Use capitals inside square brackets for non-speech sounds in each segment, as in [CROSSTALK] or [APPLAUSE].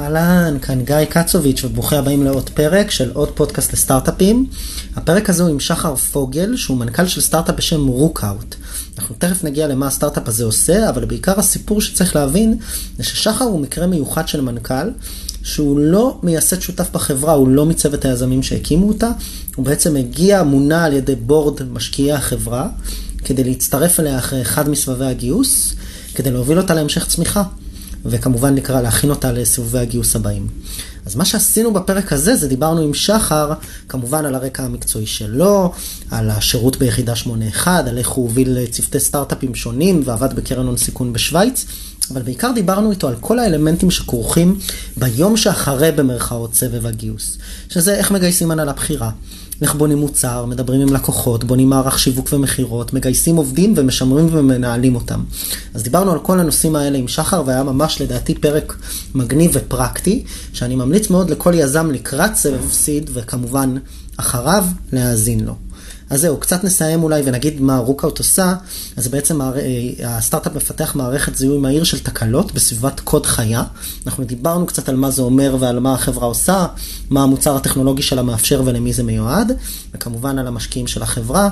אהלן, כאן גיא קצוביץ' וברוכים הבאים לעוד פרק של עוד פודקאסט לסטארט-אפים. הפרק הזה הוא עם שחר פוגל, שהוא מנכ"ל של סטארט-אפ בשם רוקאוט. אנחנו תכף נגיע למה הסטארט-אפ הזה עושה, אבל בעיקר הסיפור שצריך להבין, זה ששחר הוא מקרה מיוחד של מנכ"ל, שהוא לא מייסד שותף בחברה, הוא לא מצוות היזמים שהקימו אותה, הוא בעצם הגיע, מונה על ידי board משקיעי החברה, כדי להצטרף אליה אחרי אחד מסבבי הגיוס, כדי להוביל אותה להמשך צמיחה. וכמובן נקרא להכין אותה לסיבובי הגיוס הבאים. אז מה שעשינו בפרק הזה זה דיברנו עם שחר, כמובן על הרקע המקצועי שלו, על השירות ביחידה 81, על איך הוא הוביל צוותי סטארט-אפים שונים ועבד בקרן הון סיכון בשוויץ, אבל בעיקר דיברנו איתו על כל האלמנטים שכרוכים ביום שאחרי במרכאות סבב הגיוס, שזה איך מגייסים הנהלה בכירה. איך בונים מוצר, מדברים עם לקוחות, בונים מערך שיווק ומכירות, מגייסים עובדים ומשמרים ומנהלים אותם. אז דיברנו על כל הנושאים האלה עם שחר, והיה ממש לדעתי פרק מגניב ופרקטי, שאני ממליץ מאוד לכל יזם לקראת סבב סיד, וכמובן אחריו להאזין לו. אז זהו, קצת נסיים אולי ונגיד מה רוקאוט עושה, אז בעצם אה, הסטארט-אפ מפתח מערכת זיהוי מהיר של תקלות בסביבת קוד חיה. אנחנו דיברנו קצת על מה זה אומר ועל מה החברה עושה, מה המוצר הטכנולוגי שלה מאפשר ולמי זה מיועד, וכמובן על המשקיעים של החברה.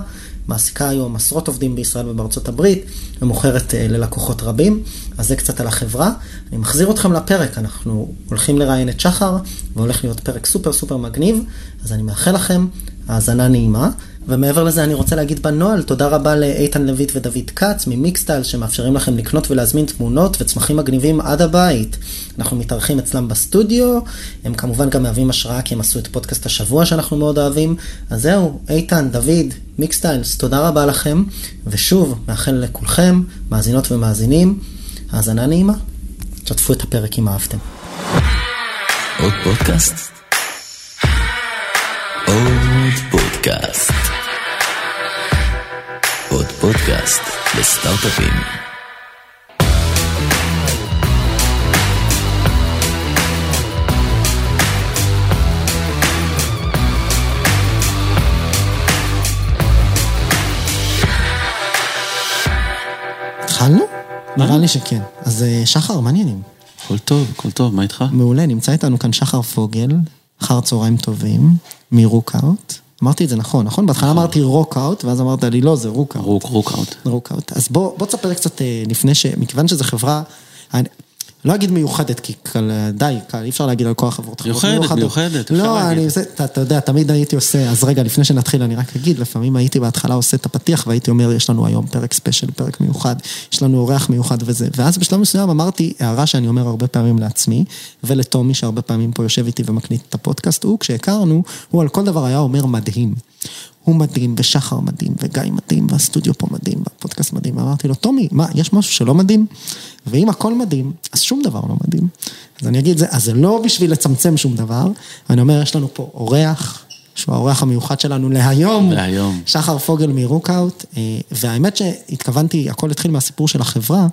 מעסיקה היום עשרות עובדים בישראל ובארצות הברית, ומוכרת uh, ללקוחות רבים. אז זה קצת על החברה. אני מחזיר אתכם לפרק, אנחנו הולכים לראיין את שחר, והולך להיות פרק סופר סופר מגניב, אז אני מאחל לכם האזנה נעימה. ומעבר לזה אני רוצה להגיד בנוהל תודה רבה לאיתן לויט ודוד כץ ממיקסטייל שמאפשרים לכם לקנות ולהזמין תמונות וצמחים מגניבים עד הבית. אנחנו מתארחים אצלם בסטודיו, הם כמובן גם מהווים השראה כי הם עשו את פודקאסט השבוע שאנחנו מאוד אוהבים. אז זהו, איתן, דוד, מיקסטיילס, תודה רבה לכם, ושוב, מאחל לכולכם, מאזינות ומאזינים, האזנה נעימה. שתפו את הפרק אם אהבתם. עוד פודקאסט? עוד פודקאסט. עוד פודקאסט לסטארט-אפים. התחלנו? נראה לי שכן. אז אה, שחר, מה העניינים? הכל טוב, הכל טוב, מה איתך? מעולה, נמצא איתנו כאן שחר פוגל, אחר צהריים טובים, מרוקאוט. אמרתי את זה נכון, נכון? בהתחלה נכון. אמרתי רוקאוט, ואז אמרת לי, לא, זה רוקאוט. רוק, רוקאוט. רוקאוט. אז בוא, בוא תספר קצת אה, לפני ש... מכיוון שזו חברה... לא אגיד מיוחדת, כי קל, די, קל, אי אפשר להגיד על כל החברות. מיוחדת, מיוחדת, מיוחדת, לא, אני, זה, אתה, אתה יודע, תמיד הייתי עושה, אז רגע, לפני שנתחיל, אני רק אגיד, לפעמים הייתי בהתחלה עושה את הפתיח, והייתי אומר, יש לנו היום פרק special, פרק מיוחד, יש לנו אורח מיוחד וזה. ואז בשלב מסוים אמרתי, הערה שאני אומר הרבה פעמים לעצמי, ולטומי, שהרבה פעמים פה יושב איתי ומקליט את הפודקאסט, הוא, כשהכרנו, הוא על כל דבר היה אומר מדהים. הוא מדהים, ושחר מדהים, וגיא מדהים, והסטודיו פה מדהים, והפודקאסט מדהים. אמרתי לו, טומי, מה, יש משהו שלא מדהים? ואם הכל מדהים, אז שום דבר לא מדהים. אז אני אגיד, אז זה לא בשביל לצמצם שום דבר, אני אומר, יש לנו פה אורח, שהוא האורח המיוחד שלנו להיום. להיום. שחר פוגל מרוקאוט, אה, והאמת שהתכוונתי, הכל התחיל מהסיפור של החברה,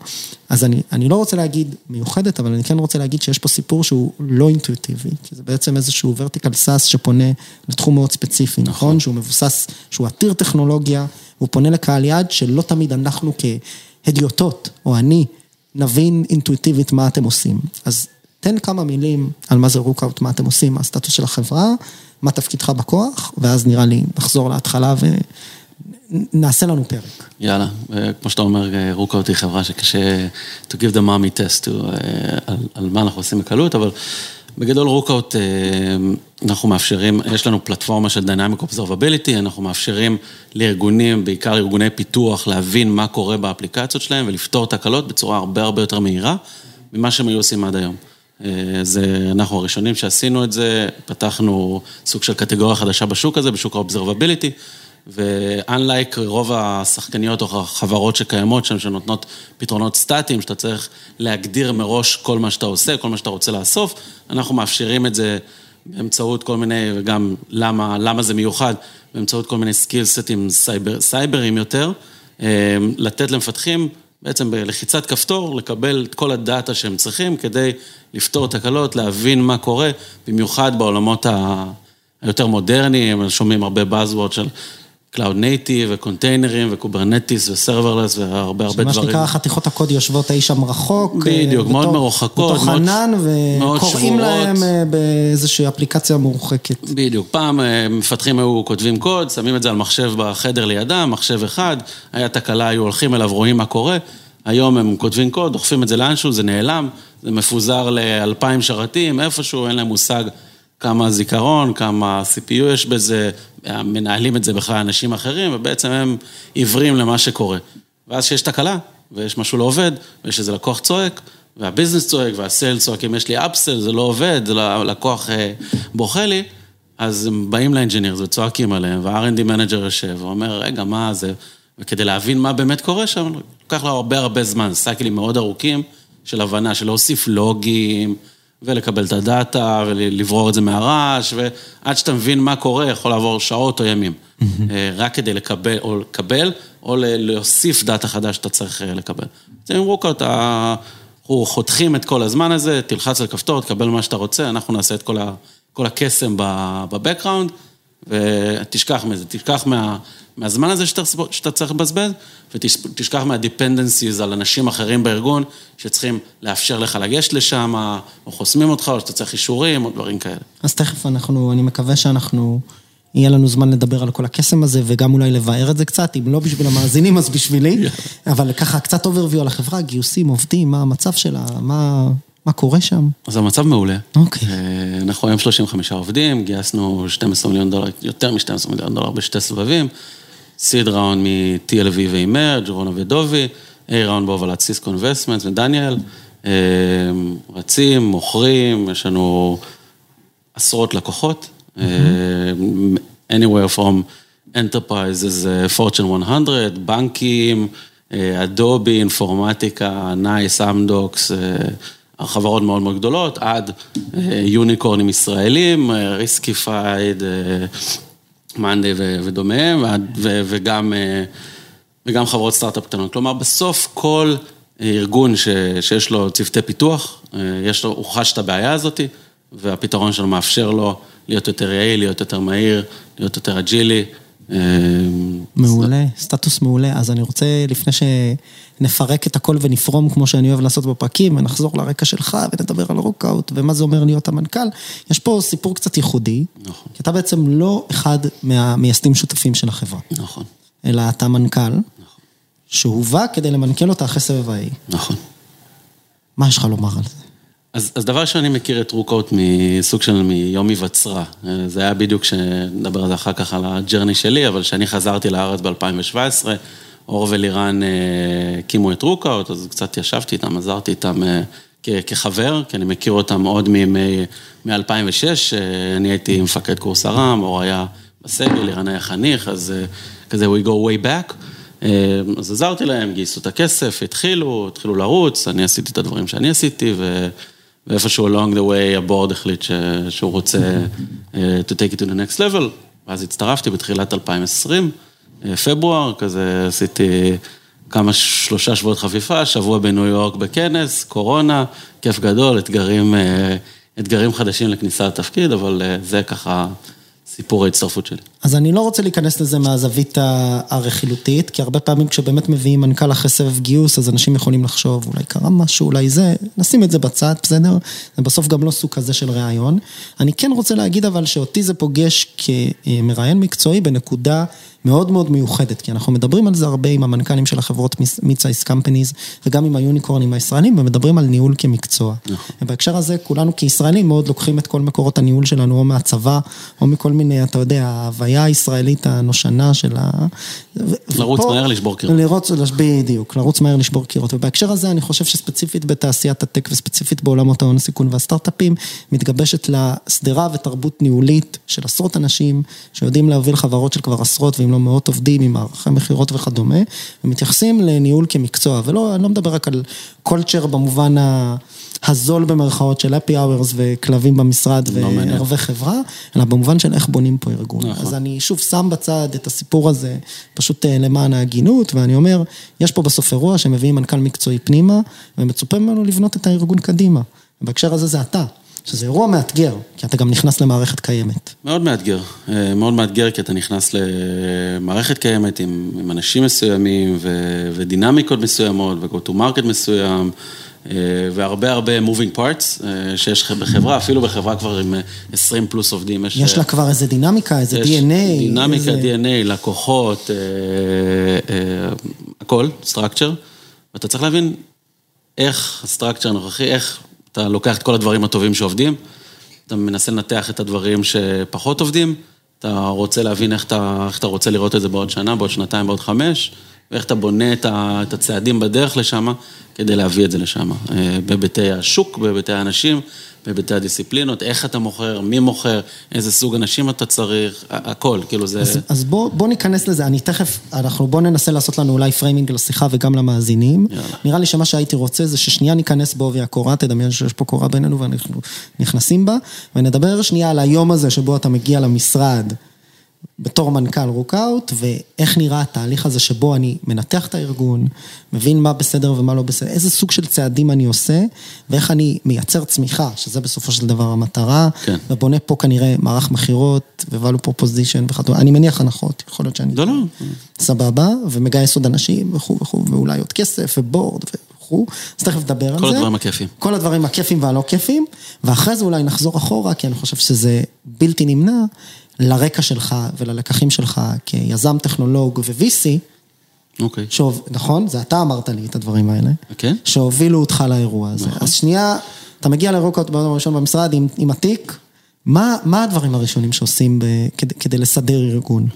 אז אני, אני לא רוצה להגיד מיוחדת, אבל אני כן רוצה להגיד שיש פה סיפור שהוא לא אינטואיטיבי, כי זה בעצם איזשהו vertical SaaS שפונה לתחום מאוד ספציפי, נכון? נכון? שהוא מבוסס, שהוא עתיר טכנולוגיה, הוא פונה לקהל יעד שלא תמיד אנחנו כהדיוטות, או אני, נבין אינטואיטיבית מה אתם עושים. אז תן כמה מילים על מה זה רוקאוט, מה אתם עושים, מה הסטטוס של החברה, מה תפקידך בכוח, ואז נראה לי נחזור להתחלה ונעשה לנו פרק. יאללה, כמו שאתה אומר, רוקאוט היא חברה שקשה to give the mommy test to, אה, על, על מה אנחנו עושים בקלות, אבל בגדול רוקאוט, אה, אנחנו מאפשרים, יש לנו פלטפורמה של Dynamic Observability, אנחנו מאפשרים לארגונים, בעיקר ארגוני פיתוח, להבין מה קורה באפליקציות שלהם ולפתור תקלות בצורה הרבה הרבה יותר מהירה ממה שהם היו עושים עד היום. אה, זה, אנחנו הראשונים שעשינו את זה, פתחנו סוג של קטגוריה חדשה בשוק הזה, בשוק ה-Observability, ו-unlike רוב השחקניות או החברות שקיימות שם, שנותנות פתרונות סטטיים, שאתה צריך להגדיר מראש כל מה שאתה עושה, כל מה שאתה רוצה לאסוף, אנחנו מאפשרים את זה באמצעות כל מיני, וגם למה, למה זה מיוחד, באמצעות כל מיני skill set-ים סייבר, סייברים יותר, אה, לתת למפתחים בעצם בלחיצת כפתור, לקבל את כל הדאטה שהם צריכים כדי לפתור תקלות, להבין מה קורה, במיוחד בעולמות היותר מודרניים, שומעים הרבה Buzzword של Cloud Native וקונטיינרים ו Kubernetes ו serverless והרבה הרבה דברים. שמה שנקרא חתיכות הקוד יושבות אי שם רחוק. בדיוק, מאוד מרוחקות. בתוך ענן וקוראים להם באיזושהי אפליקציה מורחקת. בדיוק, פעם מפתחים היו כותבים קוד, שמים את זה על מחשב בחדר לידם, מחשב אחד, היה תקלה, היו הולכים אליו, רואים מה קורה. היום הם כותבים קוד, דוחפים את זה לאנשהו, זה נעלם, זה מפוזר לאלפיים שרתים, איפשהו, אין להם מושג כמה זיכרון, כמה CPU יש בזה, מנהלים את זה בכלל אנשים אחרים, ובעצם הם עיוורים למה שקורה. ואז כשיש תקלה, ויש משהו לא עובד, ויש איזה לקוח צועק, וה-business צועק, וה-sale צועק, אם יש לי upsell, זה לא עובד, לקוח בוכה לי, אז הם באים ל-engineers וצועקים עליהם, וה-R&D manager יושב ואומר, רגע, מה זה? וכדי להבין מה באמת קורה שם, לוקח לו הרבה הרבה זמן, cycle-ים מאוד ארוכים של הבנה, של להוסיף לוגים, ולקבל את ה-data, ולברור את זה מהרעש, ועד שאתה מבין מה קורה, יכול לעבור שעות או ימים. רק כדי לקבל, או לקבל, או להוסיף data חדש שאתה צריך לקבל. אז עם רוקאוט, אנחנו חותכים את כל הזמן הזה, תלחץ על כפתור, תקבל מה שאתה רוצה, אנחנו נעשה את כל הקסם ב-background, ותשכח מזה, תשכח מה... מהזמן הזה שאתה צריך לבזבז, ותשכח מה-dependencies על אנשים אחרים בארגון, שצריכים לאפשר לך לגשת לשם, או חוסמים אותך, או שאתה צריך אישורים, או דברים כאלה. אז תכף אנחנו, אני מקווה שאנחנו, יהיה לנו זמן לדבר על כל הקסם הזה, וגם אולי לבאר את זה קצת, אם לא בשביל המאזינים, אז בשבילי. [LAUGHS] אבל ככה, קצת overview על החברה, גיוסים, עובדים, מה המצב שלה, מה... מה קורה שם? אז המצב מעולה. אוקיי. אנחנו היום 35 עובדים, גייסנו 12 מיליון דולר, יותר מ-12 מיליון דולר בשתי סבבים. seed round מ-TLV ו-Emerge, רונה ודובי, A round בהובלת Cisco Investments ודניאל. רצים, מוכרים, יש לנו עשרות לקוחות. anywhere from enterprises, fortune 100, בנקים, אדובי, אינפורמטיקה, נייס, אמדוקס, חברות מאוד מאוד גדולות, עד unicorn-ים ישראלים, ריסקיפייד, מאנדיי ודומיהם, וגם, וגם חברות סטארט-אפ קטנות. כלומר, בסוף כל ארגון שיש לו צוותי פיתוח, יש לו, הוא חש את הבעיה הזאת, והפתרון שלו מאפשר לו להיות יותר יעיל, להיות יותר מהיר, להיות יותר agile-י. מעולה, סטטוס מעולה. אז אני רוצה, לפני שנפרק את הכל ונפרום, כמו שאני אוהב לעשות בפרקים, ונחזור לרקע שלך ונדבר על רוקאוט ומה זה אומר להיות המנכ"ל, יש פה סיפור קצת ייחודי. נכון. כי אתה בעצם לא אחד מהמייסדים שותפים של החברה. נכון. אלא אתה מנכ"ל, נכון. שהובא כדי למנכ"ל אותה אחרי סבב ה-A. נכון. מה יש לך לומר על זה? אז, אז דבר שאני מכיר את רוקאוט מסוג של מיום היווצרה. זה היה בדיוק, שנדבר על זה אחר כך על ה-journey שלי, אבל כשאני חזרתי לארץ ב-2017, אור ולירן הקימו את רוקאוט, אז קצת ישבתי איתם, עזרתי איתם כחבר, כי אני מכיר אותם עוד מ-2006, אני הייתי מפקד קורס ארם, אור היה בסגל, לירן היה חניך, אז כזה we go way back. אז עזרתי להם, גייסו את הכסף, התחילו, התחילו לרוץ, אני עשיתי את הדברים שאני עשיתי, ו... ואיפשהו along the way הבורד החליט שהוא רוצה to take it to the next level, ואז הצטרפתי בתחילת 2020, פברואר, כזה עשיתי כמה, שלושה שבועות חפיפה, שבוע בניו יורק בכנס, קורונה, כיף גדול, אתגרים, אתגרים חדשים לכניסה לתפקיד, אבל זה ככה סיפור ההצטרפות שלי. אז אני לא רוצה להיכנס לזה מהזווית הרכילותית, כי הרבה פעמים כשבאמת מביאים מנכ"ל אחרי סבב גיוס, אז אנשים יכולים לחשוב, אולי קרה משהו, אולי זה, נשים את זה בצד, בסדר? זה בסוף גם לא סוג כזה של ראיון. אני כן רוצה להגיד אבל שאותי זה פוגש כמראיין מקצועי בנקודה מאוד מאוד מיוחדת, כי אנחנו מדברים על זה הרבה עם המנכ"לים של החברות מידסייס קמפניז, וגם עם היוניקורנים הישראלים, ומדברים על ניהול כמקצוע. נכון. ובהקשר הזה, כולנו כישראלים מאוד לוקחים את כל מקורות הניהול שלנו, או מהצבא, או מכל מיני, אתה יודע, ההוויה הישראלית הנושנה של ה... לרוץ ופה, מהר, לשבור קירות. לרוץ, בדיוק, לרוץ מהר, לשבור קירות. ובהקשר הזה, אני חושב שספציפית בתעשיית הטק, וספציפית בעולמות ההון הסיכון והסטארט-אפים, מתגבשת לסדרה ותרבות ניהולית של עשרות אנשים, שיודעים להוביל חברות של כבר עשרות, ואם לא מאות עובדים עם מערכי מכירות וכדומה, ומתייחסים לניהול כמקצוע, ולא, אני לא מדבר רק על קולצ'ר במובן הזול במרכאות של אפי אאוורס וכלבים במשרד וערבי חברה, אלא במובן של איך בונים פה ארגון. נכון. אז אני שוב שם בצד את הסיפור הזה, פשוט למען ההגינות, ואני אומר, יש פה בסוף אירוע שמביאים מנכ"ל מקצועי פנימה, ומצופה ממנו לבנות את הארגון קדימה. ובהקשר הזה זה אתה. שזה אירוע מאתגר, כי אתה גם נכנס למערכת קיימת. מאוד מאתגר, אה, מאוד מאתגר כי אתה נכנס למערכת קיימת עם, עם אנשים מסוימים ו, ודינמיקות מסוימות ו-go to market מסוים. אה, והרבה הרבה moving parts אה, שיש בחברה, אפילו בחברה כבר עם 20 פלוס עובדים. יש, יש לה כבר איזה דינמיקה, איזה יש DNA. דינמיקה, איזה... DNA, לקוחות, הכל, structure, ואתה צריך להבין איך ה-structure הנוכחי, איך אתה לוקח את כל הדברים הטובים שעובדים, אתה מנסה לנתח את הדברים שפחות עובדים, אתה רוצה להבין איך אתה, איך אתה רוצה לראות את זה בעוד שנה, בעוד שנתיים, בעוד חמש, ואיך אתה בונה את הצעדים בדרך לשם כדי להביא את זה לשם. אה, בהיבטי השוק, בהיבטי האנשים, בהיבטי הדיסציפלינות, איך אתה מוכר, מי מוכר, איזה סוג אנשים אתה צריך, הכל, כאילו זה... אז, אז בוא, בוא ניכנס לזה, אני תכף, אנחנו בוא ננסה לעשות לנו אולי framing לשיחה וגם למאזינים. יאללה. נראה לי שמה שהייתי רוצה זה ששנייה ניכנס בעובי הקורה, תדמיין שיש פה קורה בינינו ואנחנו נכנסים בה, ונדבר שנייה על היום הזה שבו אתה מגיע למשרד. בתור מנכ"ל רוקאוט, ואיך נראה התהליך הזה שבו אני מנתח את הארגון, מבין מה בסדר ומה לא בסדר, איזה סוג של צעדים אני עושה, ואיך אני מייצר צמיחה, שזה בסופו של דבר המטרה, כן. ובונה פה כנראה מערך מכירות, ו-value proposition וכדומה, אני מניח הנחות, יכול להיות שאני... לא, לא. סבבה, ומגייס עוד אנשים וכו' וכו', ואולי עוד כסף ובורד וכו', אז תכף נדבר על זה. כל הדברים הכיפים. כל הדברים הכיפים והלא כיפים, ואחרי זה אולי נחזור אחורה, כי אני חושב שזה בלתי נמנע. לרקע שלך וללקחים שלך כיזם טכנולוג ו-VC. אוקיי. שוב, נכון? זה אתה אמרת לי את הדברים האלה. כן. שהובילו אותך לאירוע הזה. נכון. אז שנייה, אתה מגיע לרוקות ביום הראשון במשרד עם, עם התיק, מה, מה הדברים הראשונים שעושים ב, כדי, כדי לסדר ארגון?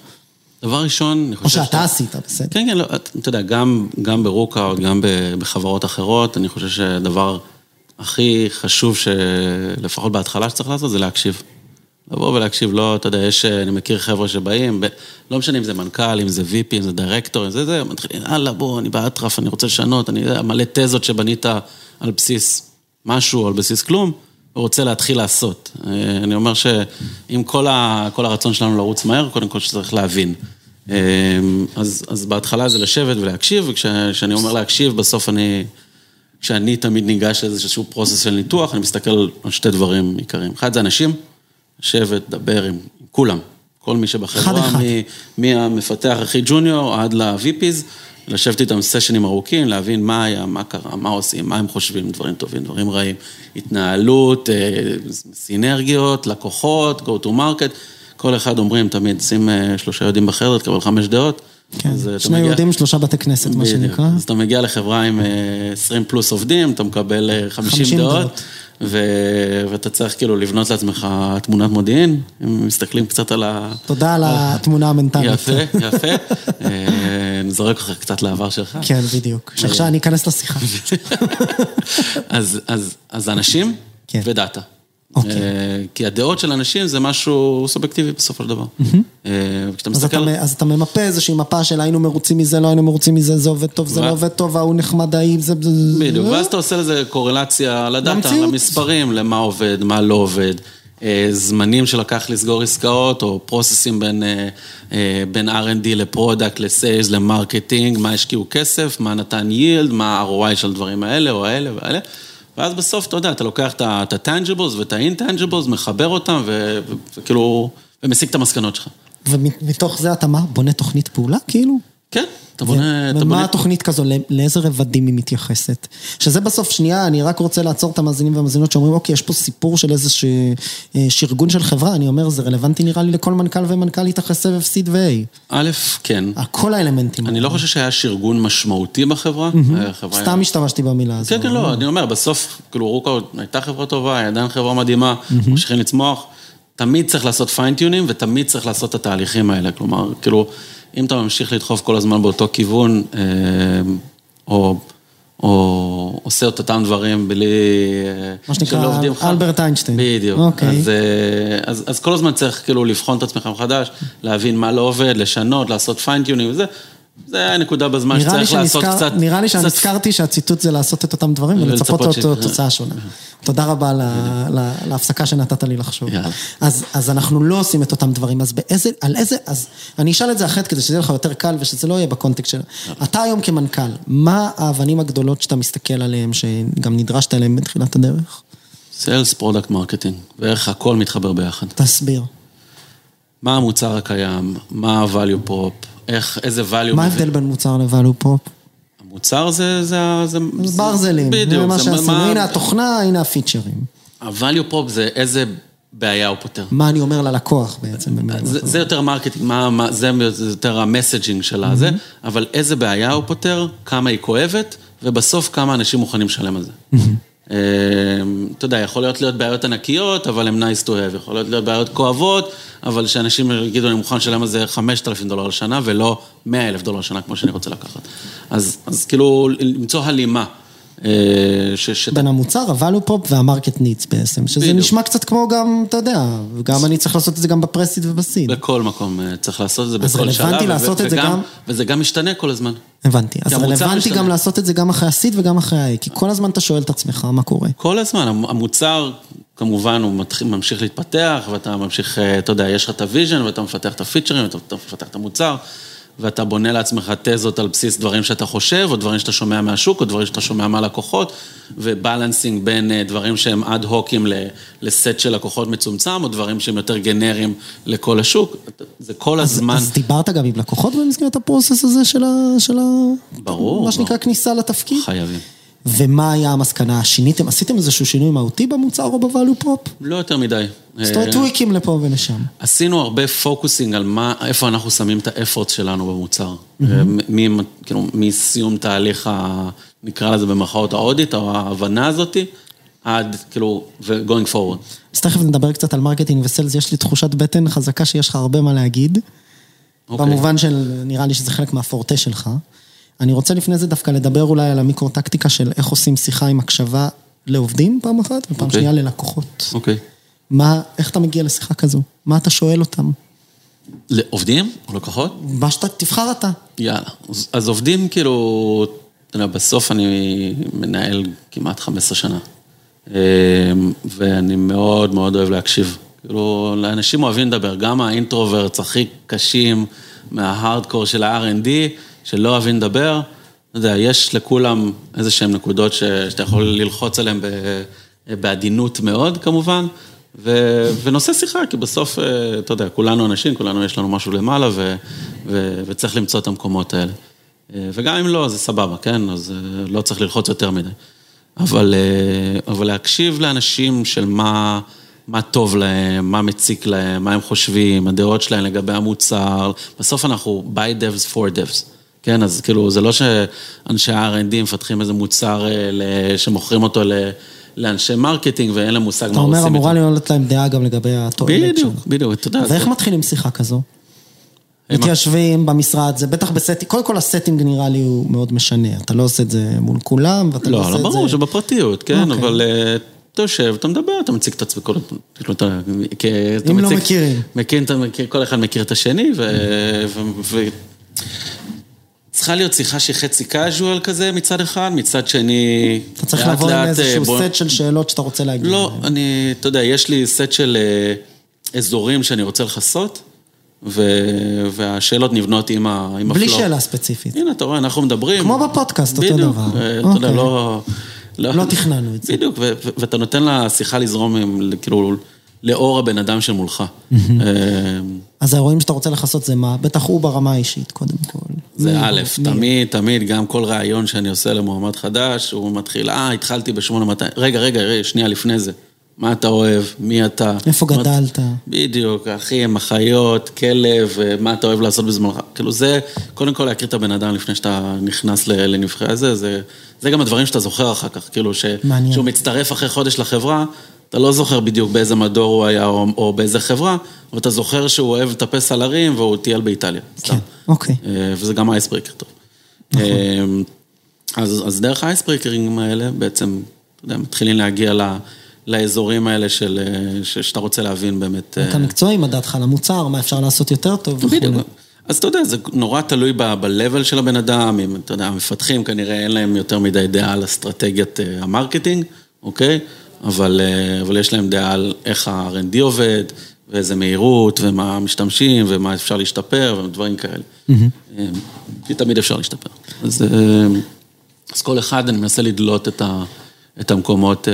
דבר ראשון, אני חושב. או שאתה עשית, בסדר. כן, כן, לא, אתה יודע, גם, גם ברוקאוט, גם בחברות אחרות, אני חושב שהדבר הכי חשוב, שלפחות בהתחלה שצריך לעשות, זה להקשיב. לבוא ולהקשיב, לא, אתה יודע, יש, אני מכיר חבר'ה שבאים, ב, לא משנה אם זה מנכ"ל, אם זה VP, אם זה דירקטור, אם זה זה, מתחילים, יאללה, בוא, אני באטרף, אני רוצה לשנות, אני יודע, מלא תזות שבנית על בסיס משהו, על בסיס כלום, ורוצה להתחיל לעשות. אה, אני אומר שעם כל, ה, כל הרצון שלנו לרוץ מהר, קודם כל שצריך להבין. אה, אז, אז בהתחלה זה לשבת ולהקשיב, וכשאני אומר להקשיב, בסוף אני, כשאני תמיד ניגש לאיזשהו פרוסס של ניתוח, אני מסתכל על שתי דברים עיקריים. אחד זה אנשים. לשבת, לדבר עם כולם. כל מי שבחברה, מהמפתח הכי ג'וניור עד ל-VPs, לשבת איתם סשנים ארוכים, להבין מה היה, מה קרה, מה עושים, מה הם חושבים, דברים טובים, דברים רעים, התנהלות, אה, סינרגיות, לקוחות, go to market, כל אחד אומרים תמיד, שים אה, שלושה יודעים בחדר, תקבל חמש דעות. כן, שני מגיע... יהודים, שלושה בתי כנסת, מה שנקרא. אז אתה מגיע לחברה עם 20 אה, פלוס עובדים, אתה מקבל 50, 50 דעות. ו... ואתה צריך כאילו לבנות לעצמך תמונת מודיעין, אם מסתכלים קצת על ה... תודה על התמונה המנטלית. יפה, יפה. נזרק אותך קצת לעבר שלך. כן, בדיוק. שעכשיו אני אכנס לשיחה. [LAUGHS] אז, אז, אז אנשים כן. ו-data. אוקיי. אה, כי הדעות של אנשים זה משהו סובייקטיבי בסופו של דבר. אה, וכשאתה מסתכל... אז אתה ממפה איזושהי מפה של היינו מרוצים מזה, לא היינו מרוצים מזה, זה עובד טוב, זה לא עובד טוב, ההוא נחמד, ההיא, זה... בדיוק, ואז אתה עושה לזה קורלציה ל-data, למספרים, למה עובד, מה לא עובד. אה, זמנים שלקח לסגור עסקאות, או process-ים בין, בין R&D ל-product, ל-sales, ל-marketing, מה השקיעו כסף, מה נתן yield, מה ה-ROI של הדברים האלה או האלה והאלה. ואז בסוף, אתה יודע, אתה לוקח את ה-tangibles ואת ה-intangibles, מחבר אותם, וכאילו, ומסיק את המסקנות שלך. ומתוך זה אתה מה, בונה תוכנית פעולה, כאילו? כן, אתה בונה... ומה בונה... התוכנית כזו, לאיזה רבדים היא מתייחסת? שזה בסוף, שנייה, אני רק רוצה לעצור את המאזינים והמאזינות שאומרים, אוקיי, יש פה סיפור של איזה ש... אה, שארגון של חברה, אני אומר, זה רלוונטי נראה לי לכל מנכ"ל ומנכ"לית אחרי סבב סיד ו-A. א', כן. כל האלמנטים. אני לא חושב שהיה שארגון משמעותי בחברה. סתם השתמשתי במילה הזאת. כן, כן, לא, אני אומר, בסוף, כאילו, רוקה הייתה חברה טובה, היא עדיין חברה מדהימה, ממשיכים לצמוח. תמיד צריך לעשות פיינטיונים ותמיד צריך לעשות את התהליכים האלה, כלומר, כאילו... אם אתה ממשיך לדחוף כל הזמן באותו כיוון, אה, או... או עושה את אותם דברים בלי... אה, מה שנקרא אלברט איינשטיין. בדיוק. אוקיי. אז, אה, אז, אז כל הזמן צריך כאילו לבחון את עצמך מחדש, להבין מה לא עובד, לשנות, לעשות פיינטיונים וזה. זה היה נקודה בזמן שצריך לעשות קצת... נראה לי שנזכרתי שהציטוט זה לעשות את אותם דברים ולצפות תוצאה שונה. תודה רבה להפסקה שנתת לי לחשוב. אז אנחנו לא עושים את אותם דברים, אז באיזה, על איזה, אז אני אשאל את זה אחרת כדי שזה יהיה לך יותר קל ושזה לא יהיה ב-context של... אתה היום כמנכ"ל, מה האבנים הגדולות שאתה מסתכל עליהן, שגם נדרשת אליהן בתחילת הדרך? sales, product, marketing, ואיך הכל מתחבר ביחד. תסביר. מה המוצר הקיים, מה ה-value prop, איך, איזה value... מה ההבדל בין מוצר ל-value prop? המוצר זה... זה, זה, זה ברזלים, בדיוק. זה מה שעשינו, מה- הנה התוכנה, הנה ה-feature-ים. ה-value prop זה איזה בעיה הוא פותר. מה אני אומר ללקוח בעצם. זה. זה יותר marketing, מה, מה, זה, יותר ה-messaging של הזה, אבל איזה בעיה הוא פותר, כמה היא כואבת, ובסוף כמה אנשים מוכנים לשלם על זה. אה, אתה יודע, יכול להיות להיות בעיות ענקיות, אבל הם nice to have, יכול להיות להיות בעיות כואבות, אבל שאנשים יגידו, אני מוכן לשלם על זה 5,000 דולר לשנה, ולא 100,000 דולר לשנה, כמו שאני רוצה לקחת. אז, אז כאילו, למצוא הלימה. אה, ש, ש... בין המוצר, ה-value prop וה-market needs בעצם, שזה בדיוק. נשמע קצת כמו גם, אתה יודע, גם אני צריך לעשות את זה גם בפרסיד ובסיד. בכל מקום אה, צריך לעשות את זה, אז בכל שלב. רלוונטי ו- לעשות את זה גם- וזה גם משתנה כל הזמן. הבנתי. אז רלוונטי. גם לעשות את זה גם אחרי ה-seed וגם אחרי ה-A, כי כל הזמן אתה שואל את עצמך מה קורה. כל הזמן, המ- המוצר, כמובן, הוא מתחיל, ממשיך להתפתח, ואתה ממשיך, אה, אתה יודע, יש לך את ה-vision, ואתה מפתח את ה-feature-ים, ואתה מפתח את המוצר, ואתה בונה לעצמך תזות על בסיס דברים שאתה חושב, או דברים שאתה שומע מהשוק, או דברים שאתה שומע מהלקוחות, ו-balancing בין אה, דברים שהם ad hoc-ים לסט של לקוחות מצומצם, או דברים שהם יותר גנריים לכל השוק. זה כל אז, הזמן. אז דיברת גם עם לקוחות במסגרת ה process הזה של ה... של ה... ברור, מה שנקרא ברור. כניסה לתפקיד? חייבים. ומה היה המסקנה? שיניתם, עשיתם איזשהו שינוי מהותי במוצר או ב-value prop? לא יותר מדי. זאת אומרת, אה, טוויקים לפה ולשם. עשינו הרבה focusing על מה, איפה אנחנו שמים את ה effort שלנו במוצר. מ, כאילו, מסיום תהליך, ה, נקרא לזה במרכאות ה audit, או ההבנה הזאתי, עד, כאילו, ו-going forward. אז תכף נדבר קצת על marketing ו sales, יש לי תחושת בטן חזקה שיש לך הרבה מה להגיד. אוקיי. במובן של, נראה לי שזה חלק מהפורטה שלך. אני רוצה לפני זה דווקא לדבר אולי על המיקרו-טקטיקה של איך עושים שיחה עם הקשבה לעובדים פעם אחת, ופעם אוקיי. שנייה ללקוחות. אוקיי. מה, איך אתה מגיע לשיחה כזו? מה אתה שואל אותם? לעובדים או לקוחות? מה שאתה, תבחר אתה. יאללה. אז, אז עובדים, כאילו, אתה יודע, בסוף אני מנהל כמעט 15 שנה. אמ, ואני מאוד מאוד אוהב להקשיב. כאילו, לאנשים אוהבים לדבר, גם האינטרוברטס הכי קשים מההארדקור של ה-R&D, שלא אוהבים לדבר. אתה יודע, יש לכולם איזה שהן נקודות ש, שאתה יכול ללחוץ עליהן ב, בעדינות מאוד, כמובן. ו, ונושא שיחה, כי בסוף, אה, אתה יודע, כולנו אנשים, כולנו יש לנו משהו למעלה, ו, ו, וצריך למצוא את המקומות האלה. אה, וגם אם לא, זה סבבה, כן? אז אה, לא צריך ללחוץ יותר מדי. אבל, אבל להקשיב לאנשים של מה, מה טוב להם, מה מציק להם, מה הם חושבים, הדעות שלהם לגבי המוצר. בסוף אנחנו by devs for devs. כן, אז כאילו, זה לא שאנשי ה-R&D מפתחים איזה מוצר אה, שמוכרים אותו ל- לאנשי marketing ואין להם מושג אתה מה אומר, עושים אמורה איתו. להיות להם דעה גם לגבי התועלת בדיוק, שלו. בדיוק, אתה יודע. ואיך מתחילים שיחה כזו? מתיישבים במשרד, זה בטח ב setting, קודם כל ה setting נראה לי הוא מאוד משנה, אתה לא עושה את זה מול כולם, ואתה לא לא, עושה לא את זה... ברור, שבפרטיות, כן, אוקיי. אבל אה, אתה יושב, אתה מדבר, אתה מציג את עצמך, כל- כאילו, אתה... אתה אם לא מכירים. מכיר, אתה מכיר, כל אחד מכיר את השני, ו... צריכה להיות שיחה שהיא חצי casual כזה מצד אחד, מצד שני... אתה צריך לאט לבוא עם איזשהו בוא- סט של שאלות שאתה רוצה להגיד. לא, אני, אתה יודע, יש לי סט של אה, אזורים שאני רוצה לכסות, ו- והשאלות נבנות עם ה- עם בלי הפלואו. שאלה ספציפית. הנה, אתה רואה, אנחנו מדברים. כמו בפודקאסט, אותו דבר. אה, אתה יודע, אוקיי. לא... לא תכננו את זה. בדיוק, ו- ו- ואתה נותן לשיחה לזרום, עם, כאילו, לאור הבן אדם שמולך. אה, אז האירועים שאתה רוצה לכסות זה מה? בטח הוא ברמה האישית, קודם כל. זה א', מי- תמיד, תמיד, גם כל ראיון שאני עושה למועמד חדש, הוא מתחיל, אה, התחלתי ב-8200, רגע, רגע, רגע, שנייה לפני זה. מה אתה אוהב? מי אתה? איפה גדלת? בדיוק, אחים, אחיות, כלב, אה, מה אתה אוהב לעשות בזמנך. כאילו זה, קודם כל להכיר את הבן אדם לפני שאתה נכנס לנבחרי הזה, זה, זה גם הדברים שאתה זוכר אחר כך, כאילו ש, מעניין. שהוא מצטרף אחרי חודש לחברה, אתה לא זוכר בדיוק באיזה מדור הוא היה או, או באיזה חברה, אבל אתה זוכר שהוא אוהב לטפס על הרים והוא טייל באיטליה. סתם. כן, אוקיי. אה, וזה גם אייסברקר טוב. נכון. אה, אז, אז דרך האייסברקרים האלה בעצם, אתה יודע, מתחילים להגיע ל, לאזורים האלה של, אה, ש, שאתה רוצה להבין באמת. אתה מקצועי, מה דעתך על המוצר, מה אפשר לעשות יותר טוב וכו'. בדיוק. אז אתה יודע, זה נורא תלוי ב-level של הבן אדם, אם, אתה יודע, המפתחים כנראה אין להם יותר מדי דעה על אסטרטגיית ה marketing, אוקיי? אבל, אה, אבל יש להם דעה על איך ה-R&D עובד, ואיזה מהירות, ומה משתמשים, ומה אפשר להשתפר, ודברים כאלה. אה, כי תמיד אפשר להשתפר. אז, אה, אז כל אחד, אני מנסה לדלות את, ה, את המקומות...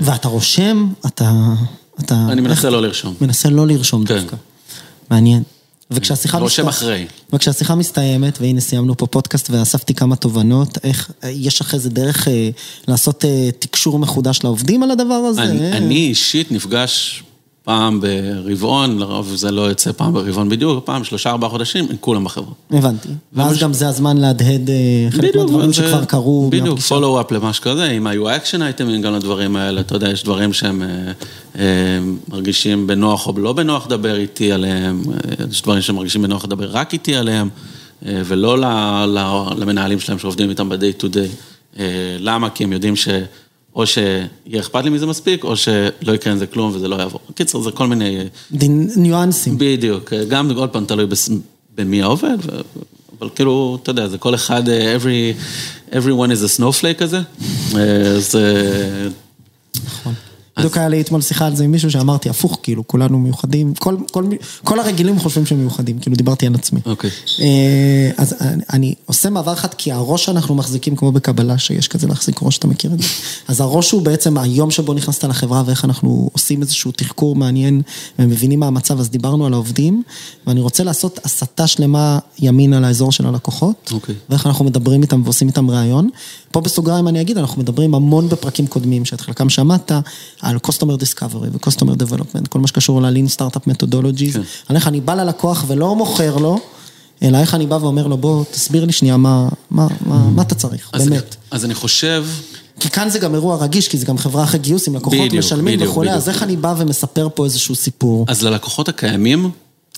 ואתה רושם, אתה... אתה אני מנסה לא לרשום. מנסה לא לרשום כן. דווקא. מעניין. וכשהשיחה רושם מסת- אחרי. וכשהשיחה מסתיימת, והנה סיימנו פה פודקאסט ואספתי כמה תובנות, איך, יש אחרי זה דרך אה, לעשות אה, תקשור מחודש לעובדים על הדבר הזה? אני, אה, אני אישית נפגש פעם ברבעון, לרוב זה לא יוצא פעם ברבעון בדיוק, פעם שלושה ארבעה חודשים, עם כולם בחברה. הבנתי. ואז ומש- גם זה הזמן להדהד אה, חלק מהדברים שכבר קרו. בדיוק. follow-up למה שקורה, אם היו אקשן אייטמים גם לדברים האלה, אתה יודע, יש דברים שהם אה, אה, מרגישים בנוח או לא בנוח לדבר איתי עליהם, אה, יש דברים שמרגישים בנוח לדבר רק איתי עליהם, אה, ולא ל- ל- למנהלים שלהם שעובדים איתם ב-day to day. אה, למה? כי הם יודעים ש... או שיהיה אכפת לי מזה מספיק, או שלא יקרה עם זה כלום וזה לא יעבור. בקיצור, זה כל מיני... דין- ניואנסים. בדיוק, גם עוד פעם תלוי במי העובד, אבל כאילו, אתה יודע, זה כל אחד, אה, every, everyone is a snowflake כזה, אה, אז אה. בדיוק היה לי אתמול שיחה על זה עם מישהו שאמרתי, הפוך, כאילו, כולנו מיוחדים, כל, כל, כל הרגילים חושבים שהם מיוחדים, כאילו, דיברתי על עצמי. אוקיי. אה, אז אני, אני עושה מעבר אחד, כי הראש שאנחנו מחזיקים, כמו בקבלה, שיש כזה להחזיק ראש, אתה מכיר את זה? [LAUGHS] אז הראש הוא בעצם היום שבו נכנסת לחברה ואיך אנחנו עושים איזשהו תחקור מעניין ומבינים מה המצב, אז דיברנו על העובדים, ואני רוצה לעשות הסטה שלמה ימינה לאזור של הלקוחות, אוקיי. ואיך אנחנו מדברים איתם ועושים איתם ראיון. פה בסוגריים אני אגיד, אנחנו מדברים המון בפרקים קודמים, שאת חלקם שמעת, על Customer Discovery ו-Customer Development, כל מה שקשור ל-Lean Startup Methodologies, כן. על איך אני בא ללקוח ולא מוכר לו, אלא איך אני בא ואומר לו, בוא, תסביר לי שנייה מה, מה, מה, מה אתה צריך, אז, באמת. אז אני חושב, כי כאן זה גם אירוע רגיש, כי זה גם חברה אחרי גיוס, עם לקוחות בדיוק, משלמים וכולי. אז איך אני בא ומספר פה איזשהו סיפור? אז ללקוחות הקיימים,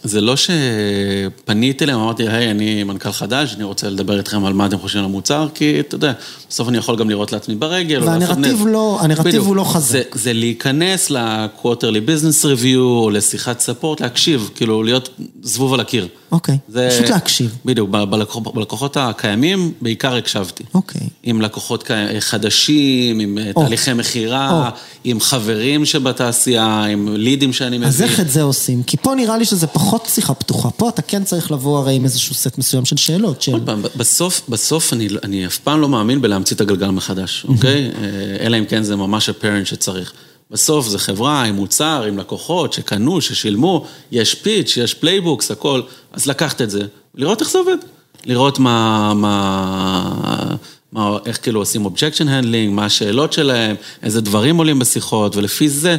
זה לא שפניתי אליהם, אמרתי, היי, אני מנכ"ל חדש, אני רוצה לדבר איתכם על מה אתם חושבים על המוצר, כי אתה יודע, בסוף אני יכול גם לראות לעצמי ברגל. והנרטיב. לא- הנרטיב. הוא לא חזק. זה, זה להיכנס ל-quarterly business review, או לשיחת ספורט, להקשיב, כאילו להיות זבוב על הקיר. אוקיי, זה- פשוט להקשיב. בדיוק, בלקוח- בלקוחות הקיימים בעיקר הקשבתי. אוקיי. עם לקוחות חדשים, עם אה, או. תהליכי מכירה, עם חברים שבתעשייה, עם לידים שאני מביא. אז איך את זה עושים? כי פה נראה לי שזה פחות שיחה פתוחה. פה אתה כן צריך לבוא הרי עם איזשהו סט מסוים של שאלות, של... עוד פעם, בסוף, בסוף אני, אני אף פעם לא מאמין בלהמציא את הגלגל מחדש, אוקיי? אה, אלא אם כן זה ממש different שצריך. בסוף זה חברה עם מוצר, עם לקוחות שקנו, ששילמו, יש pitch, יש playbooks, הכל, אז לקחת את זה, לראות איך זה עובד. לראות מה, מה, מה, איך כאילו עושים objection handling, מה השאלות שלהם, איזה דברים עולים בשיחות, ולפי זה,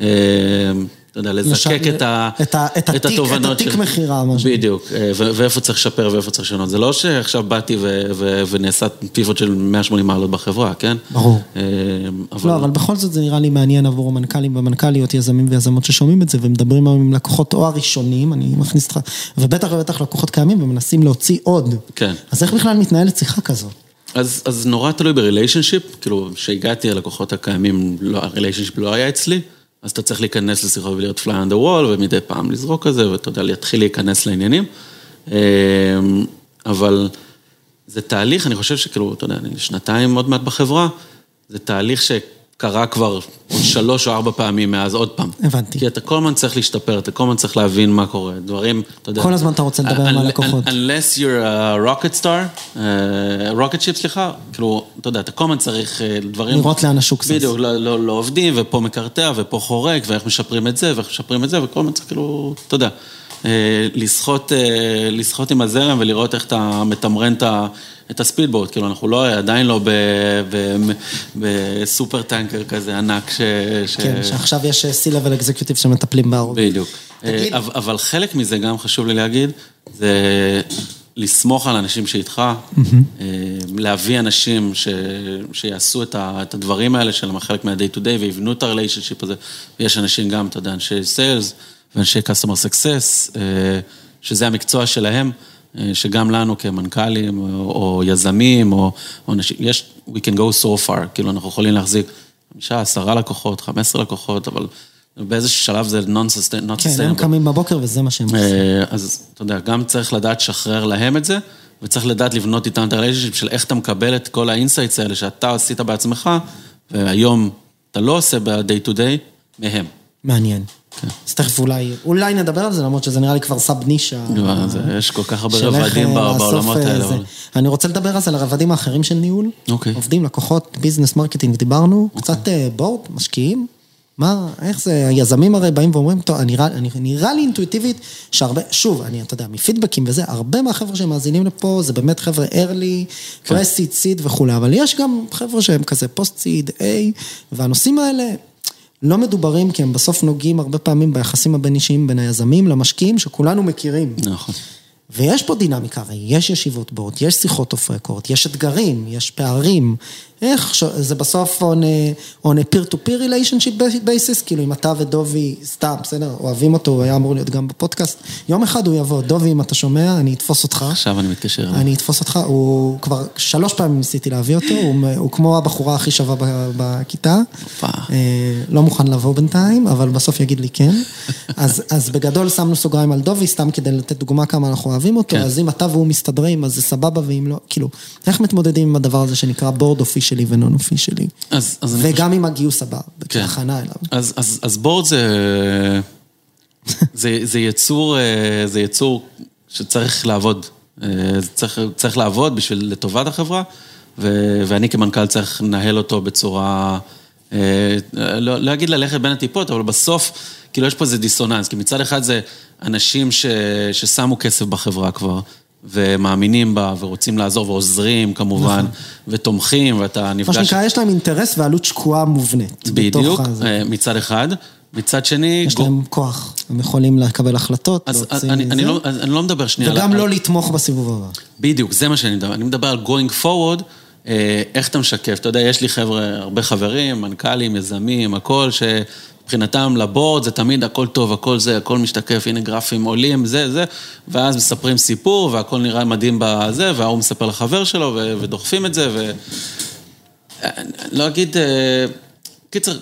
אה, אתה יודע, לזקק את, ה, את ה- את התיק- התובנות את התיק של- מכירה, מה שנקרא. בדיוק, אה, ו- ואיפה צריך לשפר ואיפה צריך לשנות. זה לא שעכשיו באתי ו- ו- ונעשה פיבוט של 180 מעלות בחברה, כן? ברור. אה, לא, אבל בכל זאת זה נראה לי מעניין עבור המנכ"לים והמנכ"ליות, יזמים ויזמות ששומעים את זה ומדברים היום עם לקוחות או הראשונים, אני מכניס אותך, ובטח ובטח לקוחות קיימים ומנסים להוציא עוד. כן. אז איך בכלל מתנהלת שיחה כזו? אז, אז נורא תלוי בריליישנשיפ, כאילו, כשהגעתי הלקוחות הקיימים, לא, הריליישנשיפ לא היה אצלי, אז אתה צריך להיכנס לשיחות ולהיות on the wall, ומדי פעם לזרוק כזה, ואתה יודע, להתחיל להיכנס לעניינים. אה, אבל זה תהליך, אני חושב שכאילו, אתה יודע, אני שנתיים עוד מעט בחברה, זה תהליך שקרה כבר שלוש או ארבע פעמים מאז עוד פעם. הבנתי. כי אתה כל הזמן צריך להשתפר, אתה כל הזמן צריך להבין מה קורה, דברים, אתה יודע. כל הזמן אתה רוצה לדבר עם Un- הלקוחות. Unless you're a rocket star, אה, rocket ship סליחה, כאילו, אתה יודע, אתה כל הזמן צריך אה, דברים... לראות לאן השוק זז. בדיוק, לא, לא, לא עובדים, ופה מקרטע, ופה חורק, ואיך משפרים את זה, ואיך משפרים את זה, וכל הזמן צריך כאילו, אתה יודע, לשחות, אה, לשחות עם הזרם ולראות איך אתה מתמרן את ה... את הספידבוט, כאילו אנחנו לא, עדיין לא בסופר טנקר כזה ענק ש... ש- כן, שעכשיו יש C-Level Executive שמטפלים בערובה. בדיוק. אה, אבל חלק מזה גם חשוב לי להגיד, זה לסמוך על האנשים שאיתך, אה, להביא אנשים ש... שיעשו את, ה... את הדברים האלה שלהם, חלק מה-day to day, ויבנו את הריליישנשיפ הזה. ויש אנשים גם, אתה יודע, אנשי סיילס ואנשי customer success, אה, שזה המקצוע שלהם. אה, שגם לנו כמנכ"לים או, יזמים או, או אנשים, יש, we can go so far, כאילו אנחנו יכולים להחזיק חמישה, עשרה לקוחות, חמש עשרה לקוחות, אבל באיזשהו שלב זה non-sustainable. כן, הם קמים בבוקר וזה מה שהם עושים. אה, אז אתה יודע, גם צריך לדעת לשחרר להם את זה, וצריך לדעת לבנות איתם את ה relationship של איך אתה מקבל את כל ה insights האלה שאתה עשית בעצמך, והיום אתה לא עושה ב-day to day, מהם. מעניין. אז תכף אולי, אולי נדבר על זה, למרות שזה נראה לי כבר sub נישה. יש כל כך הרבה רבדים אה, בעולמות אה, האלה. אני רוצה לדבר אז על הרבדים האחרים של ניהול. אוקיי. עובדים, לקוחות, business, marketing, דיברנו. קצת אה, board, משקיעים. מה, איך זה, היזמים הרי באים ואומרים, טוב, נראה, נראה לי אינטואיטיבית שהרבה, שוב, אני, אתה יודע, מפידבקים וזה, הרבה מהחבר'ה שמאזינים לפה זה באמת חבר'ה early, כן. pre-seed, seed וכולי, אבל יש גם חבר'ה שהם כזה post seed, A, והנושאים האלה לא מדוברים כי הם בסוף נוגעים הרבה פעמים ביחסים הבין-אישיים בין היזמים למשקיעים שכולנו מכירים. נכון. ויש פה דינמיקה, הרי יש ישיבות board, יש שיחות off record, יש אתגרים, יש פערים. איך, ש- זה בסוף on a, on a peer-to-peer relationship basis, כאילו אם אתה ודובי, סתם, בסדר, אוהבים אותו, הוא היה אמור להיות גם בפודקאסט, יום אחד הוא יבוא, דובי, אם אתה שומע, אני אתפוס אותך. עכשיו אני מתקשר. אני אתפוס אותך, הוא כבר שלוש פעמים ניסיתי להביא אותו, הוא, הוא כמו הבחורה הכי שווה בכיתה. אה, לא מוכן לבוא בינתיים, אבל בסוף יגיד לי כן. אז, אז בגדול שמנו סוגריים על דובי, סתם כדי לתת דוגמה כמה אנחנו אוהבים אותו, כן. אז אם אתה והוא מסתדרים, אז זה סבבה, ואם לא, כאילו, איך מתמודדים עם הדבר הזה שנקרא בורד אופישלי ונון אופישלי? אז, אז אני חושב... וגם עם הגיוס הבא, כן. כהכנה אליו. אז, אז, אז בורד זה, זה, זה יצור, אה, זה יצור שצריך לעבוד. אה, צריך, צריך לעבוד בשביל לטובת החברה, ו, ואני כמנכ"ל צריך לנהל אותו בצורה, אה, לא, לא אגיד ללכת בין הטיפות, אבל בסוף, כאילו יש פה איזה דיסוננס, כי מצד אחד זה אנשים ש, ששמו כסף בחברה כבר. ומאמינים בה, ורוצים לעזור, ועוזרים כמובן, ותומכים, ואתה נפגש... מה שנקרא, יש להם אינטרס ועלות שקועה מובנית. בדיוק. אה, מצד אחד. מצד שני, יש גו- להם כוח, הם יכולים לקבל החלטות, אז להוציא אני, אני, לא, אני לא מדבר שנייה... וגם על- לא לתמוך בסיבוב הבא. בדיוק, זה מה שאני מדבר. אני מדבר על going forward, אה, איך אתה משקף. אתה יודע, יש לי חבר'ה, הרבה חברים, מנכ"לים, יזמים, הכל, שמבחינתם לבורד זה תמיד הכל טוב, הכל זה, הכל משתקף, הנה גרפים עולים, זה, זה, ואז מספרים סיפור, והכל נראה מדהים בזה, וההוא מספר לחבר שלו, ו- ודוחפים את זה, ו... לא אגיד... אה, קיצר,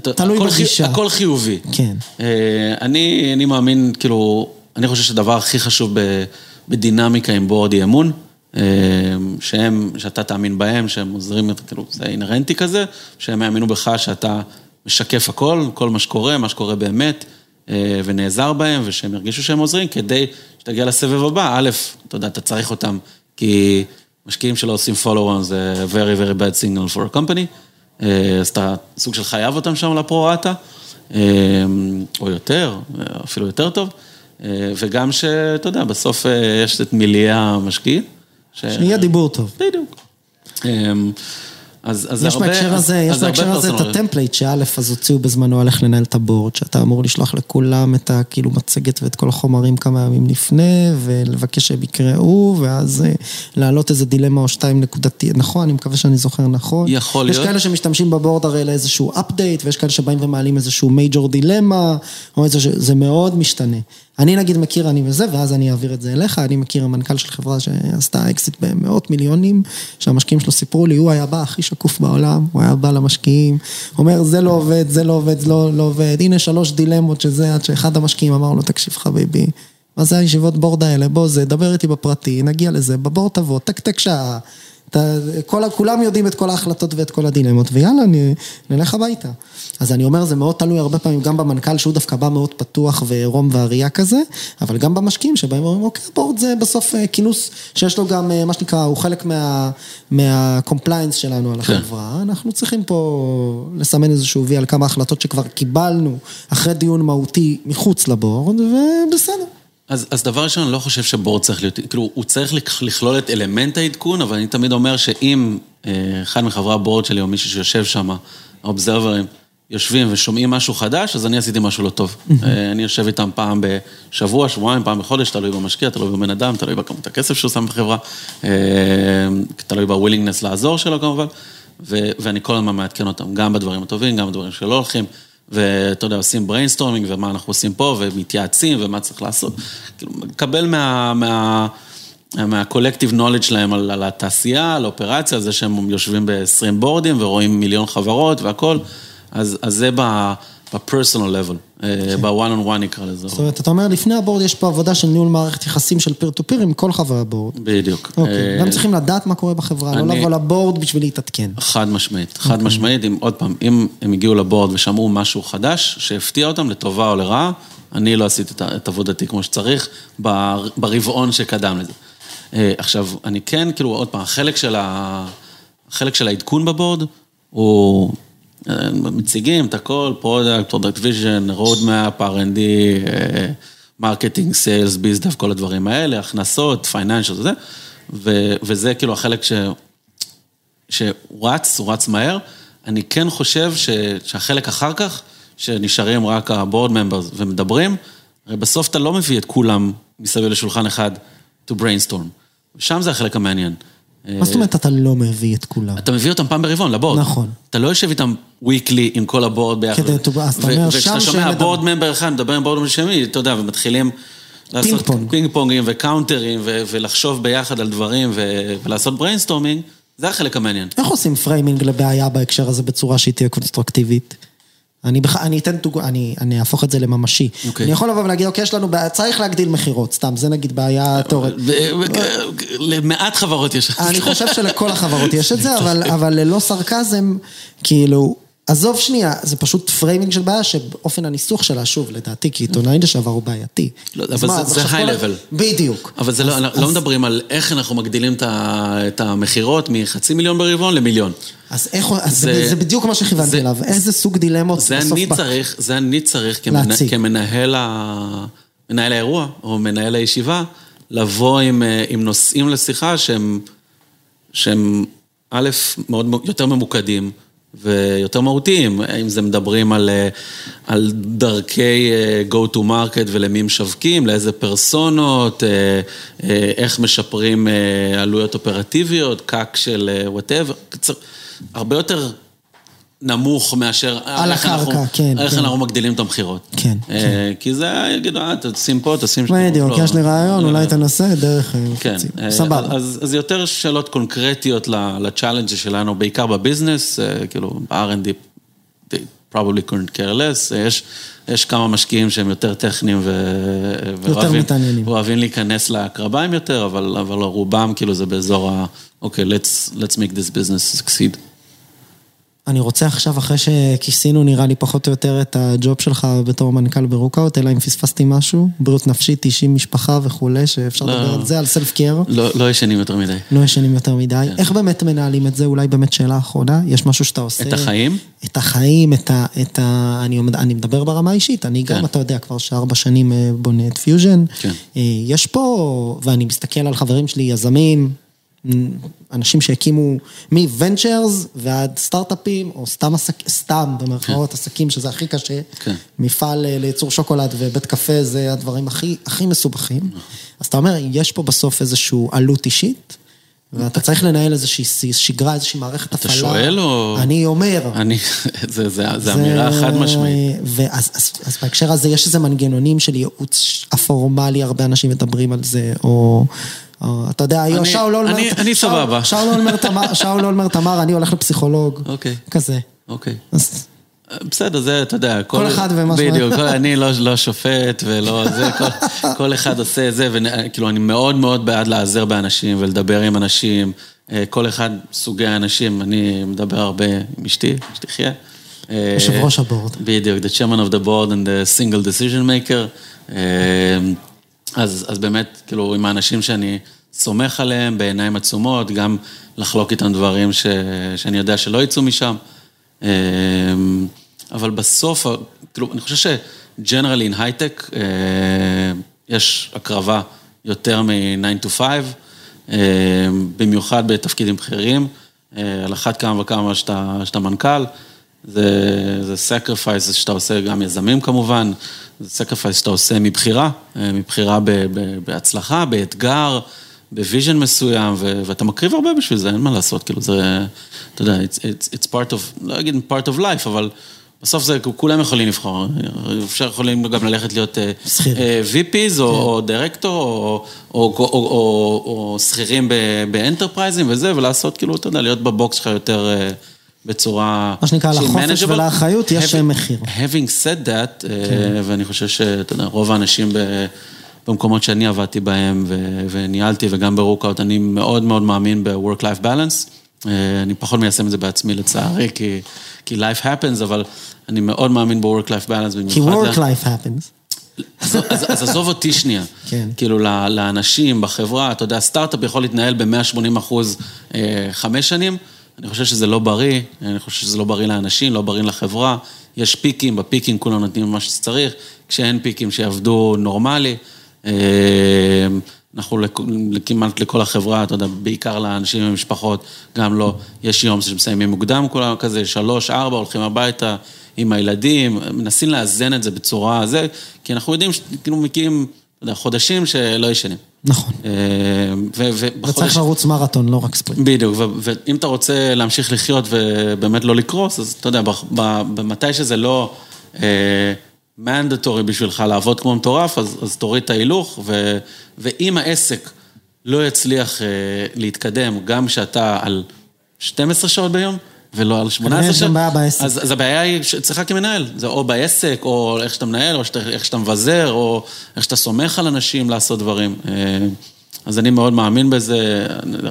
תלוי בגישה. הכל חיובי. כן. אה, אני, אני מאמין, כאילו, אני חושב שהדבר הכי חשוב ב, בדינמיקה עם בורד היא אמון, אה, שהם, שאתה תאמין בהם, שהם עוזרים, כאילו, זה אינהרנטי כזה, שהם יאמינו בך שאתה משקף הכל, כל מה שקורה, מה שקורה באמת, אה, ונעזר בהם, ושהם ירגישו שהם עוזרים, כדי שתגיע לסבב הבא, א', אתה יודע, אתה צריך אותם, כי משקיעים שלא עושים follow on זה very very bad signal for a company, אה, אז אתה סוג של חייב אותם שם לפרו-רטה. אה, או יותר, אפילו יותר טוב, וגם שאתה יודע, בסוף יש את מיליה המשקיעים. ש- שיהיה דיבור טוב. בדיוק. אז אז יש הרבה... בהקשר הזה, אז יש בהקשר הזה את. ה template שא' אז הוציאו בזמנו על איך לנהל את ה board, שאתה אמור לשלוח לכולם את הכאילו מצגת ואת כל החומרים כמה ימים לפני, ולבקש שהם יקראו, ואז אה, להעלות איזה דילמה או שתיים נקודתי, נכון, אני מקווה שאני זוכר נכון. יכול יש להיות. כאלה שמשתמשים ב board הרי לאיזשהו update, ויש כאלה שבאים ומעלים איזשהו major דילמה, או איזה ש... זה מאוד משתנה. אני נגיד מכיר אני וזה, ואז אני אעביר את זה אליך, אני מכיר המנכ"ל של חברה שעשתה אקזיט במאות מיליונים, שהמשקיעים שלו סיפרו לי, הוא היה בא הכי שקוף בעולם, הוא היה בא למשקיעים, אומר זה לא עובד, זה לא עובד, זה לא, לא עובד, הנה שלוש דילמות שזה, עד שאחד המשקיעים אמר לו, תקשיב חביבי, מה זה הישיבות board האלה, בוא זה, דבר איתי בפרטי, נגיע לזה, ב board תבוא, טק טק שעה. אתה, כל, כולם יודעים את כל ההחלטות ואת כל הדילמות, ויאללה, נ, נלך הביתה. אז אני אומר, זה מאוד תלוי הרבה פעמים גם במנכ"ל, שהוא דווקא בא מאוד פתוח ועירום ועריה כזה, אבל גם במשקיעים שבאים ואומרים, אוקיי, board זה בסוף אה, כינוס שיש לו גם, אה, מה שנקרא, הוא חלק מה, מה compliance שלנו על כן. החברה. אנחנו צריכים פה לסמן איזשהו וי על כמה החלטות שכבר קיבלנו אחרי דיון מהותי מחוץ ל board, ובסדר. אז, אז דבר ראשון, אני לא חושב ש board צריך להיות, כאילו, הוא צריך לכ- לכלול את אלמנט העדכון, אבל אני תמיד אומר שאם אה, אחד מחברי ה board שלי, או מישהו שיושב שם, האובזרברים, יושבים ושומעים משהו חדש, אז אני עשיתי משהו לא טוב. אה, אני יושב איתם פעם בשבוע, שבועיים, פעם בחודש, תלוי במשקיע, תלוי בבן אדם, תלוי בכמות הכסף שהוא שם בחברה, אה, תלוי ב willingness לעזור שלו כמובן, ו- ואני כל הזמן מעדכן אותם, גם בדברים הטובים, גם בדברים שלא הולכים. ואתה יודע, עושים brainstorming ומה אנחנו עושים פה, ומתייעצים ומה צריך לעשות. כאילו, מקבל מה... מה מהקולקטיב נולד שלהם על, על התעשייה, על האופרציה, זה שהם יושבים ב-20 בורדים ורואים מיליון חברות והכל, אז, אז זה ב, ב-personal level, ב-one on one נקרא לזה. זאת אומרת, אתה אומר, לפני הבורד יש פה עבודה של ניהול מערכת יחסים של פיר טו פיר עם כל חברי הבורד. בדיוק. אוקיי, גם צריכים לדעת מה קורה בחברה, לא לבוא לבורד בשביל להתעדכן. חד משמעית, חד משמעית, עוד פעם, אם הם הגיעו לבורד ושמעו משהו חדש, שהפתיע אותם לטובה או לרעה, אני לא עשיתי את עבודתי כמו שצריך, ברבעון שקדם לזה. עכשיו, אני כן, כאילו, עוד פעם. החלק של העדכון ב-board הוא, מציגים את הכל, product, product vision, roadmap, R&D, marketing, sales, bizdev, כל הדברים האלה, הכנסות, financial וזה, וזה כאילו החלק ש... שהוא רץ, הוא רץ מהר. אני כן חושב ש... שהחלק אחר כך, שנשארים רק members ומדברים, הרי בסוף אתה לא מביא את כולם מסביב לשולחן אחד to brainstorm. שם זה החלק המעניין. מה זאת אומרת אתה לא מביא את כולם? אתה מביא אותם פעם ברבעון ל-board. נכון. אתה לא יושב איתם weekly עם כל ה-board ביחד. כדי, אז אתה אומר שם וכשאתה שומע board member אחד, מדבר עם board member שני, אתה יודע, ומתחילים לעשות פינג פונגים ו-counterים, ולחשוב ביחד על דברים, ולעשות brainstorming, זה החלק המעניין. איך עושים framing לבעיה בהקשר הזה בצורה שהיא תהיה קונסטרוקטיבית? אני אני אתן דוגמא, אני אהפוך את זה לממשי. Okay. אני יכול לבוא ולהגיד, אוקיי, יש לנו בעיה, צריך להגדיל מכירות, סתם, זה נגיד בעיה תיאורטית. למעט חברות יש את זה. אני חושב שלכל החברות יש את זה, [LAUGHS] אבל אבל ללא סרקזם, כאילו... עזוב שנייה, זה פשוט framing של בעיה שבאופן הניסוח שלה, שוב, לדעתי, כי עיתונאי לשעבר הוא בעייתי. לא, אבל זה high level. בדיוק. אבל זה לא, לא מדברים על איך אנחנו מגדילים את המכירות מחצי מיליון ברבעון למיליון. אז איך, זה בדיוק מה שכיוונתי אליו, איזה סוג דילמות בסוף... זה אני צריך כמנהל האירוע, או מנהל הישיבה, לבוא עם נושאים לשיחה שהם, א', מאוד יותר ממוקדים. ויותר מהותיים, אם זה מדברים על, על דרכי go to market ולמי משווקים, לאיזה פרסונות, איך משפרים עלויות אופרטיביות, CAC של whatever, הרבה יותר נמוך מאשר... על הקרקע, כן. איך אנחנו מגדילים את המכירות. כן, כן. כי זה, יגידו, אה, תשים פה, תשים שם. בדיוק, יש לי רעיון, אולי תנסה דרך כן, סבבה. אז יותר שאלות קונקרטיות ל-challenge שלנו, בעיקר ב-business, כאילו, ב-R&D, they probably couldn't care less, יש כמה משקיעים שהם יותר טכניים ואוהבים להיכנס לקרביים יותר, אבל רובם כאילו זה באזור ה... אוקיי, let's make this business succeed. אני רוצה עכשיו, אחרי שכיסינו נראה לי פחות או יותר את הג'וב שלך בתור מנכ"ל ברוקאוט, אלא אם פספסתי משהו, בריאות נפשית, אישים, משפחה וכולי, שאפשר לדבר על זה, על סלף קר. לא ישנים יותר מדי. לא ישנים יותר מדי. איך באמת מנהלים את זה? אולי באמת שאלה אחרונה, יש משהו שאתה עושה... את החיים? את החיים, את ה... אני מדבר ברמה האישית, אני גם, אתה יודע, כבר שארבע שנים בונה את פיוז'ן. יש פה, ואני מסתכל על חברים שלי, יזמים, אנשים שהקימו מ-ventures ועד סטארט-אפים, או סתם עסקים, סתם במרכאות עסקים, שזה הכי קשה. מפעל לייצור שוקולד ובית קפה זה הדברים הכי מסובכים. אז אתה אומר, יש פה בסוף איזושהי עלות אישית, ואתה צריך לנהל איזושהי שגרה, איזושהי מערכת הפעלה. אתה שואל או... אני אומר. [LAUGHS] זה אמירה חד משמעית. אז בהקשר הזה יש איזה מנגנונים של ייעוץ הפורמלי, הרבה אנשים מדברים על זה, או... אתה יודע, שאול אולמרט... אני סבבה. [LAUGHS] שאול אולמרט אמר, אני הולך לפסיכולוג. אוקיי. כזה. אוקיי. בסדר, זה, אתה יודע, כל אחד ומה שהוא... בדיוק, אני לא שופט ולא זה, כל [LAUGHS] אחד עושה זה, וכאילו, אני מאוד מאוד בעד לעזר באנשים ולדבר עם אנשים, כל אחד סוגי האנשים, אני מדבר הרבה עם אשתי, שתחיה. יושב ראש הבורד. בדיוק, the chairman of the board and the single decision maker. אז, אז באמת, כאילו, עם האנשים שאני סומך עליהם בעיניים עצומות, גם לחלוק איתם דברים ש, שאני יודע שלא יצאו משם. אמ, אבל בסוף, כאילו, אני חושב ש-Generally in high-tech אה, יש הקרבה יותר מ-9 to 5, אה, במיוחד בתפקידים בכירים, אה, על אחת כמה וכמה שאתה, שאתה מנכ"ל. זה, זה sacrifices שאתה עושה, גם יזמים כמובן, זה sacrifice שאתה עושה מבחירה, אה, מבחירה ב, ב, בהצלחה, באתגר, ב-vision מסוים, ו, ואתה מקריב הרבה בשביל זה, אין מה לעשות, כאילו זה, אתה יודע, it's, it's, it's part of, לא אגיד part of life, אבל בסוף זה, כולם יכולים לבחור, אפשר יכולים גם ללכת להיות אה, אה, VPs או דירקטור, או שכירים באנטרפרייזים וזה, ולעשות כאילו, אתה יודע, להיות בבוקס שלך יותר... בצורה מה שנקרא, לחופש ולאחריות יש מחיר. Having said that, כן. ואני חושב שרוב האנשים במקומות שאני עבדתי בהם וניהלתי וגם ברוקאוט, אני מאוד מאוד מאמין ב-work-life balance. אני פחות מיישם את זה בעצמי לצערי, כי, כי life happens, אבל אני מאוד מאמין ב-work-life balance. כי work-life happens. אז, אז, אז עזוב אותי שנייה. כן. כאילו, לאנשים בחברה, אתה יודע, סטארט-אפ יכול להתנהל ב-180 אחוז אה, חמש שנים, אני חושב שזה לא בריא, אני חושב שזה לא בריא לאנשים, לא בריא לחברה. יש פיקים, בפיקים כולם נותנים מה שצריך, כשאין פיקים שיעבדו נורמלי. אה, אנחנו כמעט לכל החברה, אתה יודע, בעיקר לאנשים ומשפחות, גם לא, יש יום שמסיימים מוקדם, כולם כזה, שלוש, ארבע, הולכים הביתה עם הילדים, מנסים לאזן את זה בצורה זה, כי אנחנו יודעים שכאילו מגיעים, אתה יודע, חודשים שלא ישנים. נכון. אה, ובחודש... וצריך לרוץ מרתון, לא רק ספרינט. בדיוק, ואם אתה רוצה להמשיך לחיות ובאמת לא לקרוס, אז אתה יודע, במתי שזה לא... מנדטורי בשבילך לעבוד כמו מטורף, אז, אז תוריד את ההילוך, ו, ואם העסק לא יצליח uh, להתקדם, גם כשאתה על 12 שעות ביום, ולא על 18 שעות, אז, אז הבעיה היא אצלך כמנהל, זה או בעסק, או איך שאתה מנהל, או שאתה, איך שאתה מבזר, או איך שאתה סומך על אנשים לעשות דברים. אז אני מאוד מאמין בזה,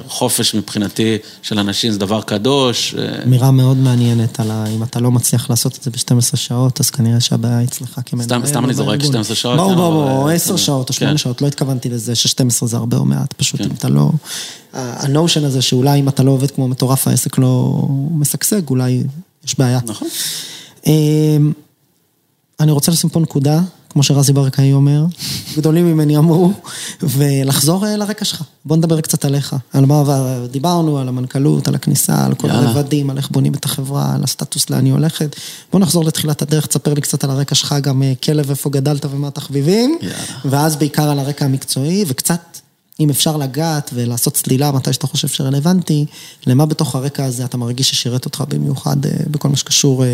חופש מבחינתי של אנשים זה דבר קדוש. אמירה מאוד מעניינת על ה... אם אתה לא מצליח לעשות את זה ב-12 שעות, אז כנראה שהבעיה אצלך כמנהל. סתם אני זורק 12 שעות. ברור, ברור, 10 שעות או 8 כן. שעות, לא התכוונתי לזה ש-12 זה הרבה או מעט, פשוט כן. אם אתה לא... הנושן הזה שאולי אם אתה לא עובד כמו מטורף, העסק לא משגשג, אולי יש בעיה. נכון. אמ, אני רוצה לשים פה נקודה. כמו שרזי ברקאי אומר, גדולים ממני אמרו, ולחזור אה, לרקע שלך. בוא נדבר קצת עליך. על מה דיברנו, על המנכ"לות, על הכניסה, על כל הרבדים, על איך בונים את החברה, על הסטטוס לאן היא הולכת. בוא נחזור לתחילת הדרך, תספר לי קצת על הרקע שלך, גם אה, כלב, איפה גדלת ומה התחביבים, ואז בעיקר על הרקע המקצועי, וקצת, אם אפשר לגעת ולעשות צלילה מתי שאתה חושב שרלוונטי, למה בתוך הרקע הזה אתה מרגיש ששירת אותך במיוחד אה, בכל מה שקשור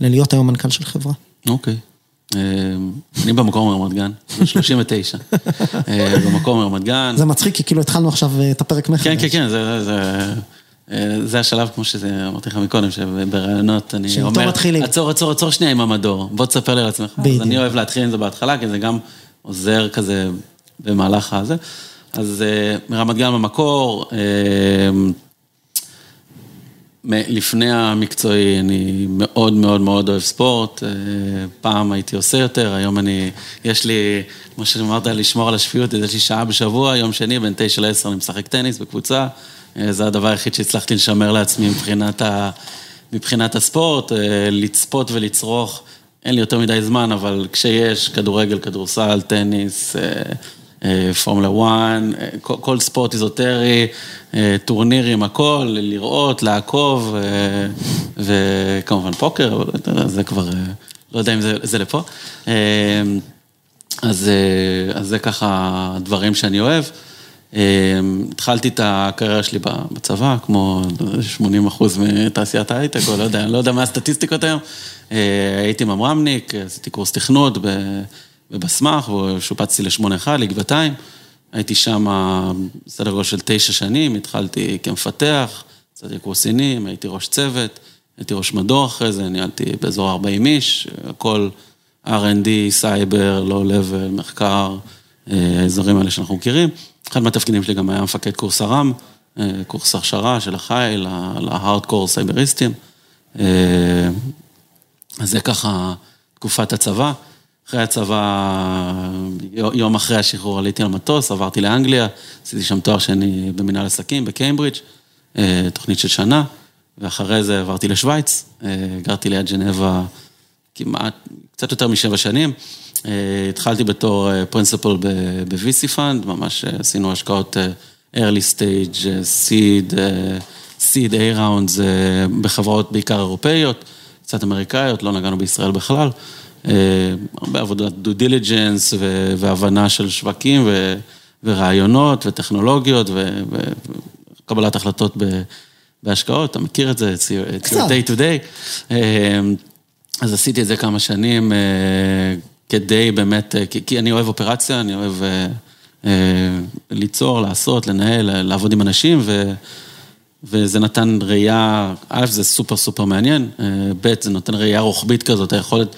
ללהיות היום מנכ"ל של חברה. אוקיי. Okay. אמ, אני במקום רמת גן, 39. [LAUGHS] אה, במקום רמת גן. זה מצחיק, כי כאילו התחלנו עכשיו אה, את הפרק מחדש. כן, כן, כן, אה, זה השלב, כמו שאמרתי לך מקודם, שבראיונות אני אומר, עצור, עצור, עצור שנייה עם המדור, בוא תספר לי על עצמך. אז אני אוהב להתחיל עם זה בהתחלה, כי זה גם עוזר כזה במהלך הזה. אז מרמת גן במקור, לפני המקצועי, אני מאוד מאוד מאוד אוהב ספורט, אה, פעם הייתי עושה יותר, היום אני, יש לי, כמו שאמרת, לשמור על השפיות, יש לי שעה בשבוע, יום שני, בין תשע לעשר אני משחק טניס בקבוצה, אה, זה הדבר היחיד שהצלחתי לשמר לעצמי מבחינת, ה, מבחינת הספורט, אה, לצפות ולצרוך, אין לי יותר מדי זמן, אבל כשיש כדורגל, כדורסל, טניס, פורמולה 1, כל, כל ספורט איזוטרי, טורנירים, הכל, לראות, לעקוב, וכמובן פוקר, זה כבר, לא יודע אם זה, זה לפה. אז, אז זה ככה דברים שאני אוהב. התחלתי את הקריירה שלי בצבא, כמו 80 אחוז מתעשיית ההייטק, או לא יודע, אני לא יודע מה הסטטיסטיקות היום. הייתי ממרמניק, עשיתי קורס תכנות בבסמך, ושופצתי לשמונה אחד, לגבעתיים. הייתי שם סדר גודל של תשע שנים, התחלתי כמפתח, קצת קורסינים, הייתי ראש צוות, הייתי ראש מדור אחרי זה, ניהלתי באזור 40 איש, הכל R&D, סייבר, low level, מחקר, האזורים האלה שאנחנו מכירים. אחד מהתפקידים שלי גם היה מפקד קורס ארם, קורס הכשרה של החיל, ל-hardcore סייבריסטים. אז זה ככה תקופת הצבא. אחרי הצבא, יום אחרי השחרור עליתי על מטוס, עברתי לאנגליה, עשיתי שם תואר שני במנהל עסקים בקיימברידג', אה, תוכנית של שנה, ואחרי זה עברתי לשוויץ, אה, גרתי ליד ג'נבה כמעט, קצת יותר משבע שנים. אה, התחלתי בתור principal ב-VC Fund, ממש עשינו השקעות early stage, seed, seed A rounds בחברות בעיקר אירופאיות, קצת אמריקאיות, לא נגענו בישראל בכלל. אה, הרבה עבודת due diligence והבנה של שווקים ורעיונות וטכנולוגיות וקבלת החלטות בהשקעות, אתה מכיר את זה, it's your day to day. אה, אז עשיתי את זה כמה שנים אה, כדי באמת, כי אני אוהב אופרציה, אני אוהב ליצור, לעשות, לנהל, לעבוד עם אנשים, וזה נתן ראייה, א', זה סופר סופר מעניין, ב', זה נותן ראייה רוחבית כזאת, היכולת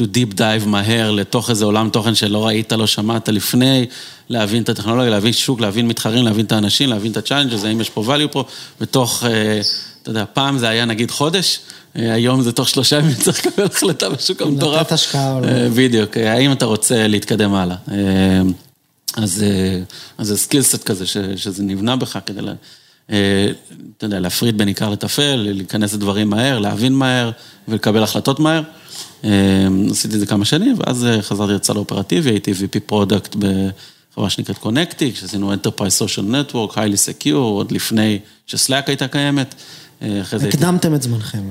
to deep dive מהר לתוך איזה עולם תוכן שלא ראית, לא שמעת לפני, להבין את הטכנולוגיה, להבין שוק, להבין מתחרים, להבין את האנשים, להבין את ה-challenges, האם יש פה value פה, ותוך, אתה יודע, פעם זה היה נגיד חודש, היום זה תוך שלושה ימים צריך לקבל החלטה בשוק המטורף. לתת השקעה או לא. בדיוק, האם אתה רוצה להתקדם הלאה. אז זה סקילסט כזה שזה נבנה בך כדי, אתה יודע, להפריד בין עיקר לטפל, להיכנס לדברים מהר, להבין מהר ולקבל החלטות מהר. עשיתי את זה כמה שנים, ואז חזרתי לצד האופרטיבי, הייתי VP product בחברה שנקראת קונקטיק, שעשינו Enterprise Social Network, Highly Secure, עוד לפני שסלאק הייתה קיימת. הקדמתם את זמנכם.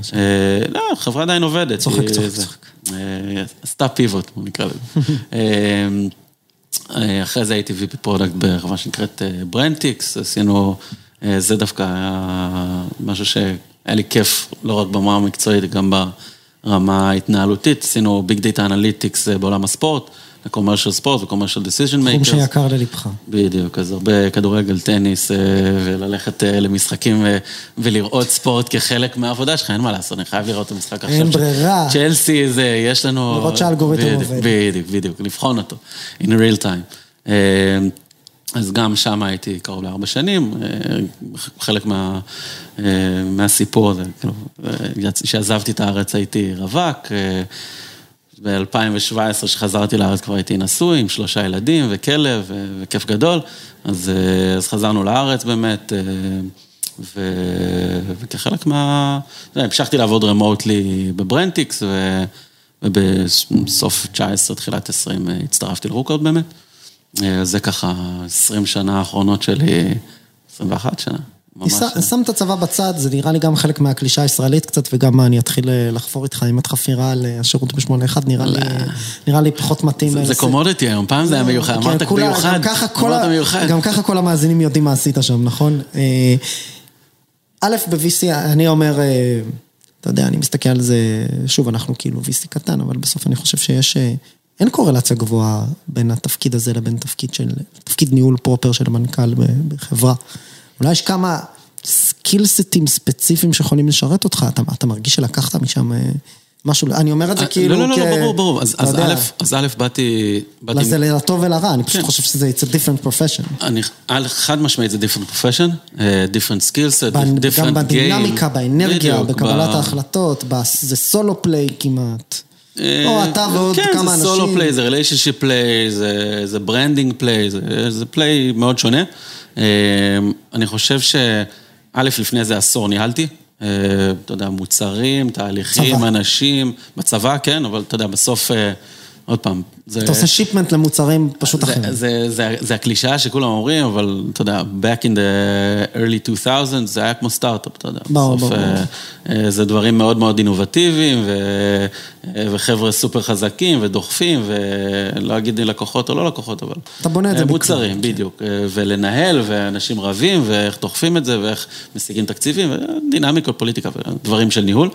לא, החברה עדיין עובדת. צוחק, צוחק, צוחק. עשתה pivot, נקרא לזה. [LAUGHS] אחרי זה הייתי VP product בחברה שנקראת ברנטיקס, עשינו, זה דווקא היה משהו שהיה לי כיף, לא רק ברמה המקצועית, גם ברמה ההתנהלותית, עשינו big data analytics בעולם הספורט. ל-commercial ספורט ו-commercial decision makers. תחום שיקר ללבך. בדיוק, אז הרבה כדורגל, טניס, וללכת למשחקים ולראות ספורט כחלק מהעבודה שלך, אין מה לעשות, אני חייב לראות את המשחק עכשיו. אין ברירה. צ'לסי, זה, יש לנו... לראות שהאלגוריתם עובד. בדיוק, בדיוק, לבחון אותו, in real time. אז גם שם הייתי קרוב לארבע שנים, חלק מה, מהסיפור הזה, כאילו, כשעזבתי את הארץ הייתי רווק. ב-2017, כשחזרתי לארץ כבר הייתי נשוי עם שלושה ילדים וכלב וכיף גדול, אז, אז חזרנו לארץ באמת, ו, וכחלק מה... המשכתי לעבוד רמוטלי בברנטיקס, ובסוף 19, תחילת 20, הצטרפתי לרוקאוט באמת. זה ככה 20 שנה האחרונות שלי, 21 שנה. שם את הצבא בצד, זה נראה לי גם חלק מהקלישה הישראלית קצת, וגם מה, אני אתחיל לחפור איתך עם חפירה על השירות ב-81, נראה לי פחות מתאים. זה קומודיטי היום, פעם זה היה מיוחד, אמרת מיוחד, אמרת מיוחד. גם ככה כל המאזינים יודעים מה עשית שם, נכון? א', ב-VC, אני אומר, אתה יודע, אני מסתכל על זה, שוב, אנחנו כאילו VC קטן, אבל בסוף אני חושב שיש, אין קורלציה גבוהה בין התפקיד הזה לבין תפקיד של, תפקיד ניהול פרופר של המנכ"ל בחברה. אולי יש כמה סקילסטים ספציפיים שיכולים לשרת אותך, אתה, אתה מרגיש שלקחת משם משהו, אני אומר את זה כאילו לא, לא, לא, ברור, ברור, אז א', באתי... זה לטוב ולרע, אני פשוט חושב שזה it's a different profession. חד משמעית זה different profession, different skills, different game. גם בדינמיקה, באנרגיה, בקבלת ההחלטות, זה solo play כמעט. או אתה ועוד כמה אנשים. כן, זה solo play, זה relationship play, זה branding play, זה play מאוד שונה. אני חושב שא', לפני איזה עשור ניהלתי, אתה יודע, מוצרים, תהליכים, צבא. אנשים, בצבא, כן, אבל אתה יודע, בסוף, עוד פעם, זה... אתה עושה shipment למוצרים פשוט אחרים. זה, זה, זה הקלישאה שכולם אומרים, אבל אתה יודע, back in the early 2000, זה היה כמו סטארט-אפ, אתה יודע. ברור, ברור. זה דברים מאוד מאוד אינובטיביים, ו, וחבר'ה סופר חזקים ודוחפים, ולא אגיד לי לקוחות או לא לקוחות, אבל... אתה בונה את זה מוצרים, בקרוב, בדיוק. כן. ולנהל, ואנשים רבים, ואיך דוחפים את זה, ואיך משיגים תקציבים, ודינמיקות, פוליטיקה, ודברים של ניהול.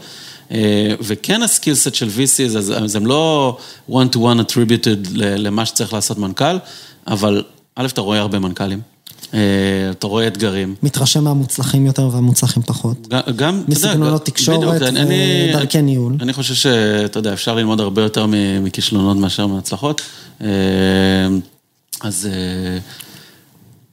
וכן הסקילסט של VCs, אז הם לא one to one attributed למה שצריך לעשות מנכ"ל, אבל א', אתה רואה הרבה מנכ"לים, אתה רואה אתגרים. מתרשם מהמוצלחים יותר והמוצלחים פחות. גם, אתה יודע, מסגנונות תקשורת ודרכי ניהול. אני חושב שאתה יודע, אפשר ללמוד הרבה יותר מכישלונות מאשר מהצלחות. אז...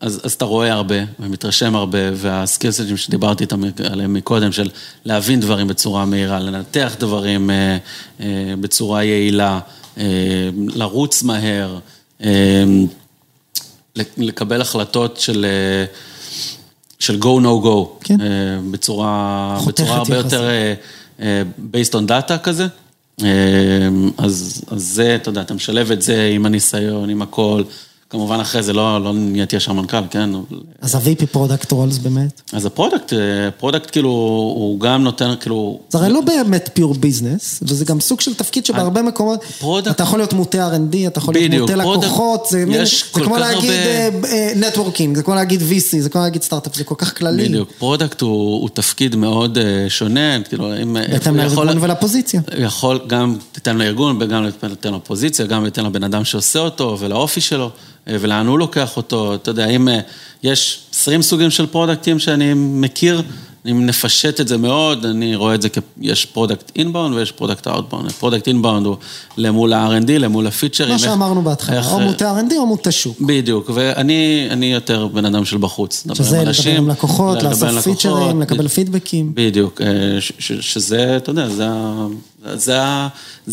אז, אז אתה רואה הרבה ומתרשם הרבה, והסקילסטים שדיברתי איתם עליהם מקודם, של להבין דברים בצורה מהירה, לנתח דברים אה, אה, בצורה יעילה, אה, לרוץ מהר, אה, לקבל החלטות של, אה, של go no go, כן. אה, בצורה, בצורה הרבה. יותר אה, אה, based on data כזה. אה, אז, אז זה, אתה יודע, אתה משלב את זה עם הניסיון, עם הכל. כמובן אחרי זה לא, לא נהייתי ישר מנכ"ל, כן? אז ה-VP product roles באמת? אז ה-product, product כאילו, הוא גם נותן כאילו... זה הרי לא באמת pure business, וזה גם סוג של תפקיד שבהרבה מקומות, product... אתה יכול להיות מוטה R&D, אתה יכול להיות מוטה לקוחות, זה, מין, זה כמו להגיד networking, זה כמו להגיד VC, זה כמו להגיד סטארט-אפ, זה כל כך כללי. בדיוק, product הוא, הוא תפקיד מאוד שונה, כאילו, אם... בהתאם לארגון ולפוזיציה. יכול גם, תיתן לארגון, וגם תיתן לפוזיציה, גם תיתן לבן אדם שעושה אותו ולאופי שלו. ולאן הוא לוקח אותו, אתה יודע, אם יש 20 סוגים של פרודקטים שאני מכיר, אם נפשט את זה מאוד, אני רואה את זה כיש product inbound ויש product outbound. product inbound הוא למול ה-R&D, למול הפיצ'רים. מה שאמרנו בהתחלה, או מוטה R&D או מוטה שוק. בדיוק, ואני יותר בן אדם של בחוץ. שזה לדבר עם לקוחות, לעשות פיצ'רים, לקבל פידבקים. בדיוק, שזה, אתה יודע, זה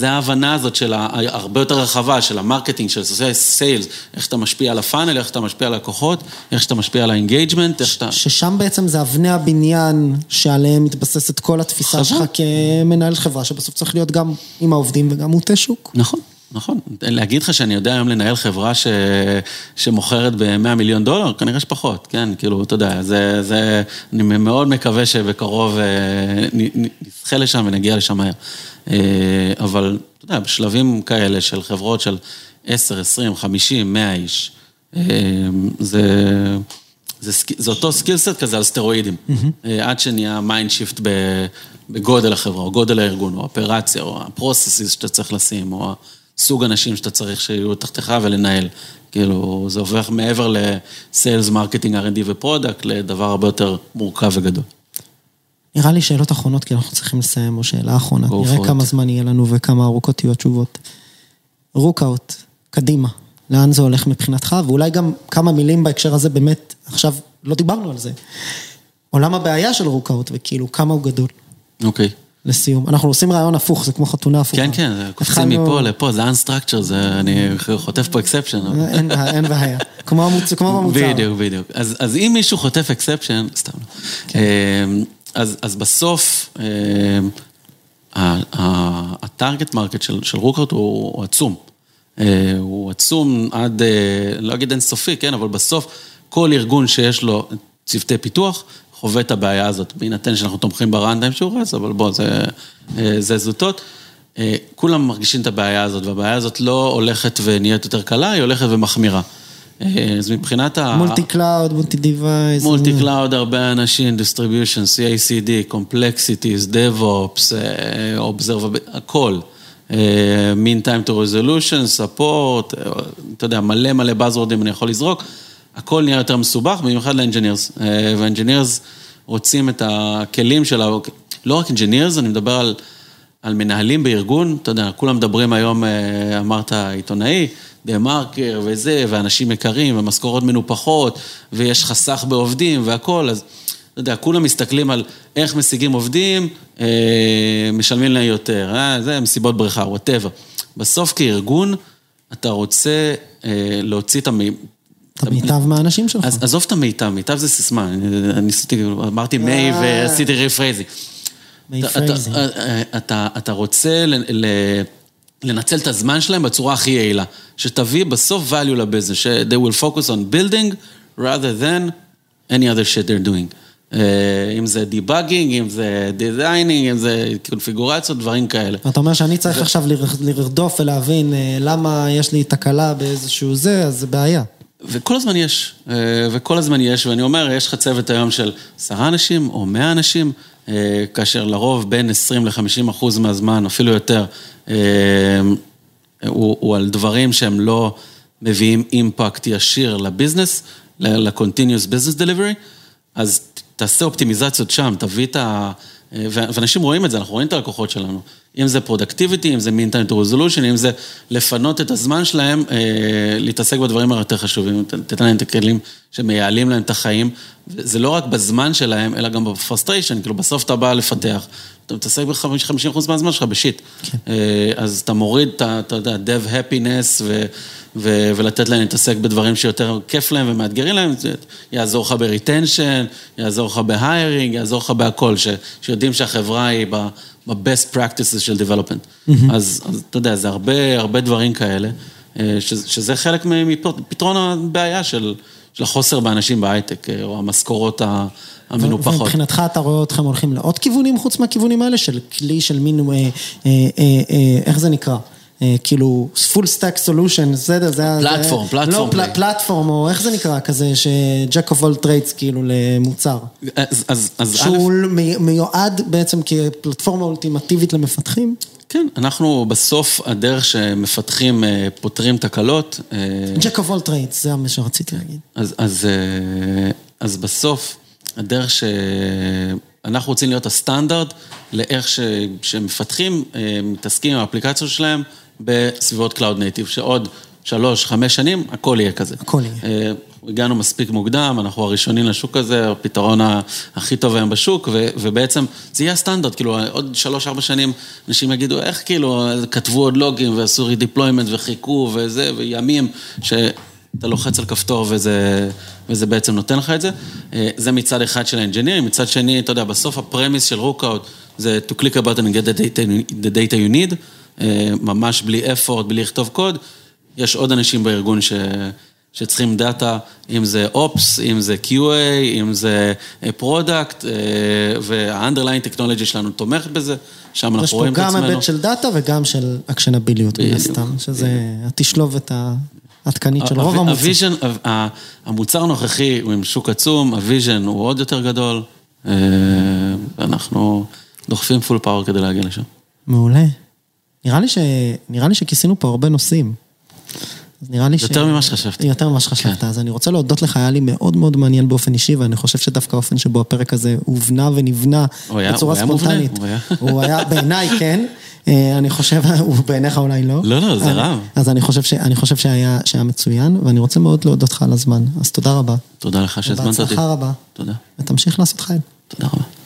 ההבנה הזאת של הרבה יותר רחבה, של ה marketing, של sales, איך אתה משפיע על ה funnel, איך אתה משפיע על לקוחות, איך אתה משפיע על ה engagement, איך אתה... ששם בעצם זה אבני הבניין שעליהם מתבססת כל התפיסה שלך כמנהל חברה, שבסוף צריך להיות גם עם העובדים וגם מוטה שוק. נכון. נכון, להגיד לך שאני יודע היום לנהל חברה שמוכרת ב-100 מיליון דולר? כנראה שפחות, כן, כאילו, אתה יודע, זה, זה, אני מאוד מקווה שבקרוב נזכה לשם ונגיע לשם מהר. אבל, אתה יודע, בשלבים כאלה של חברות של 10, 20, 50, 100 איש, זה... זה, זה אותו skillset כזה על סטרואידים, mm-hmm. עד שנהיה mind shift בגודל החברה, או גודל הארגון, או אופרציה, או ה processes שאתה צריך לשים, או סוג אנשים שאתה צריך שיהיו תחתיך ולנהל. כאילו, זה עובר מעבר ל sales, marketing, R&D ו product, לדבר הרבה יותר מורכב וגדול. נראה לי שאלות אחרונות, כי אנחנו צריכים לסיים, או שאלה אחרונה. נראה כמה זמן יהיה לנו וכמה ארוכות יהיו התשובות. Rookout, קדימה, לאן זה הולך מבחינתך, ואולי גם כמה מילים בהקשר הזה, באמת, עכשיו לא דיברנו על זה. עולם הבעיה של Rookout, וכאילו, כמה הוא גדול. אוקיי. Okay. לסיום. אנחנו עושים ריאיון הפוך, זה כמו חתונה הפוכה. כן, כן, קופצים מפה לפה, זה unstructured, זה, אני חוטף פה exception. אין בעיה, כמו במוצר. בדיוק, בדיוק. אז אם מישהו חוטף exception, סתם לא. אז בסוף, ה target market של Rookout הוא עצום. הוא עצום עד, לא אגיד אינסופי, כן, אבל בסוף כל ארגון שיש לו צוותי פיתוח, חווה את הבעיה הזאת, בהינתן שאנחנו תומכים ב runtime שהוא רץ, אבל בוא, זה, זה זוטות. כולם מרגישים את הבעיה הזאת, והבעיה הזאת לא הולכת ונהיית יותר קלה, היא הולכת ומחמירה. אז מבחינת ה... multi cloud, multi device. multi cloud, הרבה אנשים, distribution, CI/CD, complexities, DevOps, Observable, הכל. mean time to resolution, support, אתה יודע, מלא מלא buzzwordים אני יכול לזרוק. הכל נהיה יותר מסובך, במיוחד ל engineers. ו engineers רוצים את הכלים של ה... לא רק engineers, אני מדבר על, על מנהלים בארגון, אתה יודע, כולם מדברים היום, אמרת עיתונאי, TheMarker וזה, ואנשים יקרים, ומשכורות מנופחות, ויש חסך בעובדים והכל, אז אתה יודע, כולם מסתכלים על איך משיגים עובדים, משלמים להם יותר, אה, זה מסיבות בריכה, whatever. בסוף כארגון, אתה רוצה להוציא את המ... את המיטב מהאנשים שלך. אז עזוב את המיטב, מיטב זה סיסמה, אני ניסיתי, אמרתי my ועשיתי rephrasing. my phrasing. אתה רוצה לנצל את הזמן שלהם בצורה הכי יעילה, שתביא בסוף value ל business, ש- they will focus on building rather than any other shit they're doing. אם זה debugging, אם זה designing, אם זה קונפיגורציות, דברים כאלה. אתה אומר שאני צריך עכשיו לרדוף ולהבין למה יש לי תקלה באיזשהו זה, אז זה בעיה. וכל הזמן יש, וכל הזמן יש, ואני אומר, יש לך צוות היום של עשרה אנשים או מאה אנשים, כאשר לרוב בין 20 ל-50 אחוז מהזמן, אפילו יותר, הוא, הוא על דברים שהם לא מביאים impact ישיר ל business, ל-continuous business delivery, אז תעשה אופטימיזציות שם, תביא את ה... ואנשים רואים את זה, אנחנו רואים את הלקוחות שלנו. אם זה productivity, אם זה mean time to resolution, אם זה לפנות את הזמן שלהם, להתעסק בדברים היותר חשובים, לתת להם את הכלים שמייעלים להם את החיים. זה לא רק בזמן שלהם, אלא גם ב frustration, כאילו בסוף אתה בא לפתח, אתה מתעסק ב-50% מהזמן שלך בשיט. כן. אז אתה מוריד את ה, אתה יודע, dev happiness ו... ו- ולתת להם להתעסק בדברים שיותר כיף להם ומאתגרים להם, זה יעזור לך ב-retention, יעזור לך ב-hiring, יעזור לך בהכל, ש- שיודעים שהחברה היא ב-best practices של development. Mm-hmm. אז, אז אתה יודע, זה הרבה, הרבה דברים כאלה, ש- שזה חלק מפתרון הבעיה של, של החוסר באנשים בהייטק, או המשכורות ה... המנופחות. ומבחינתך אתה רואה אתכם הולכים לעוד כיוונים חוץ מהכיוונים האלה, של כלי של מין, אה, אה, אה, איך זה נקרא? כאילו, full stack solution, בסדר, זה... פלטפורם, פלטפורם. לא, פלטפורם, או איך זה נקרא, כזה ש-Jack of all trades, כאילו, למוצר. אז, אז, אז שהוא מיועד בעצם כפלטפורמה אולטימטיבית למפתחים? כן, אנחנו בסוף הדרך שמפתחים פותרים תקלות. Jack of all trades, זה מה שרציתי להגיד. אז, אז, אז בסוף הדרך שאנחנו רוצים להיות הסטנדרט לאיך ש, שמפתחים, מתעסקים עם האפליקציות שלהם בסביבות Cloud Native, שעוד שלוש, חמש שנים, הכל יהיה כזה. הכל יהיה. הגענו מספיק מוקדם, אנחנו הראשונים לשוק הזה, הפתרון הכי טוב היום בשוק, ובעצם זה יהיה הסטנדרט, כאילו עוד שלוש, ארבע שנים אנשים יגידו, איך כאילו, כתבו עוד לוגים ועשו redeployment וחיכו וזה, וימים, שאתה לוחץ על כפתור וזה, וזה בעצם נותן לך את זה. זה מצד אחד של האנג'ינירים, מצד שני, אתה יודע, בסוף ה premise של Rookout זה to click a button and get the data, the data you need, ממש בלי effort, בלי לכתוב קוד. יש עוד אנשים בארגון ש... שצריכים דאטה, אם זה Ops, אם זה QA, אם זה product, וה- underlying technology שלנו תומכת בזה, שם אנחנו רואים את עצמנו. יש פה גם היבט של דאטה וגם של אקשנביליות מן הסתם, שזה התשלובת העדכנית של רוב המוצרים. הוויז'ן, המוצר הנוכחי הוא עם שוק עצום, ה vision הוא עוד יותר גדול, ואנחנו דוחפים full power כדי להגיע לשם. מעולה. נראה לי שכיסינו פה הרבה נושאים. אז נראה לי ש... יותר ממה שחשבתי. יותר ממה שחשבת. אז אני רוצה להודות לך, היה לי מאוד מאוד מעניין באופן אישי, ואני חושב שדווקא האופן שבו הפרק הזה הובנה ונבנה בצורה ספונטנית. הוא היה מובנה? [LAUGHS] הוא היה, בעיניי כן. אני חושב, [LAUGHS] בעיניך אולי לא. לא, לא, זה רב. אז אני חושב שהיה מצוין, ואני רוצה מאוד להודות לך על הזמן. אז תודה רבה. תודה לך שהזמנת אותי. בהצלחה רבה. תודה. ותמשיך לעשות חיים. תודה רבה.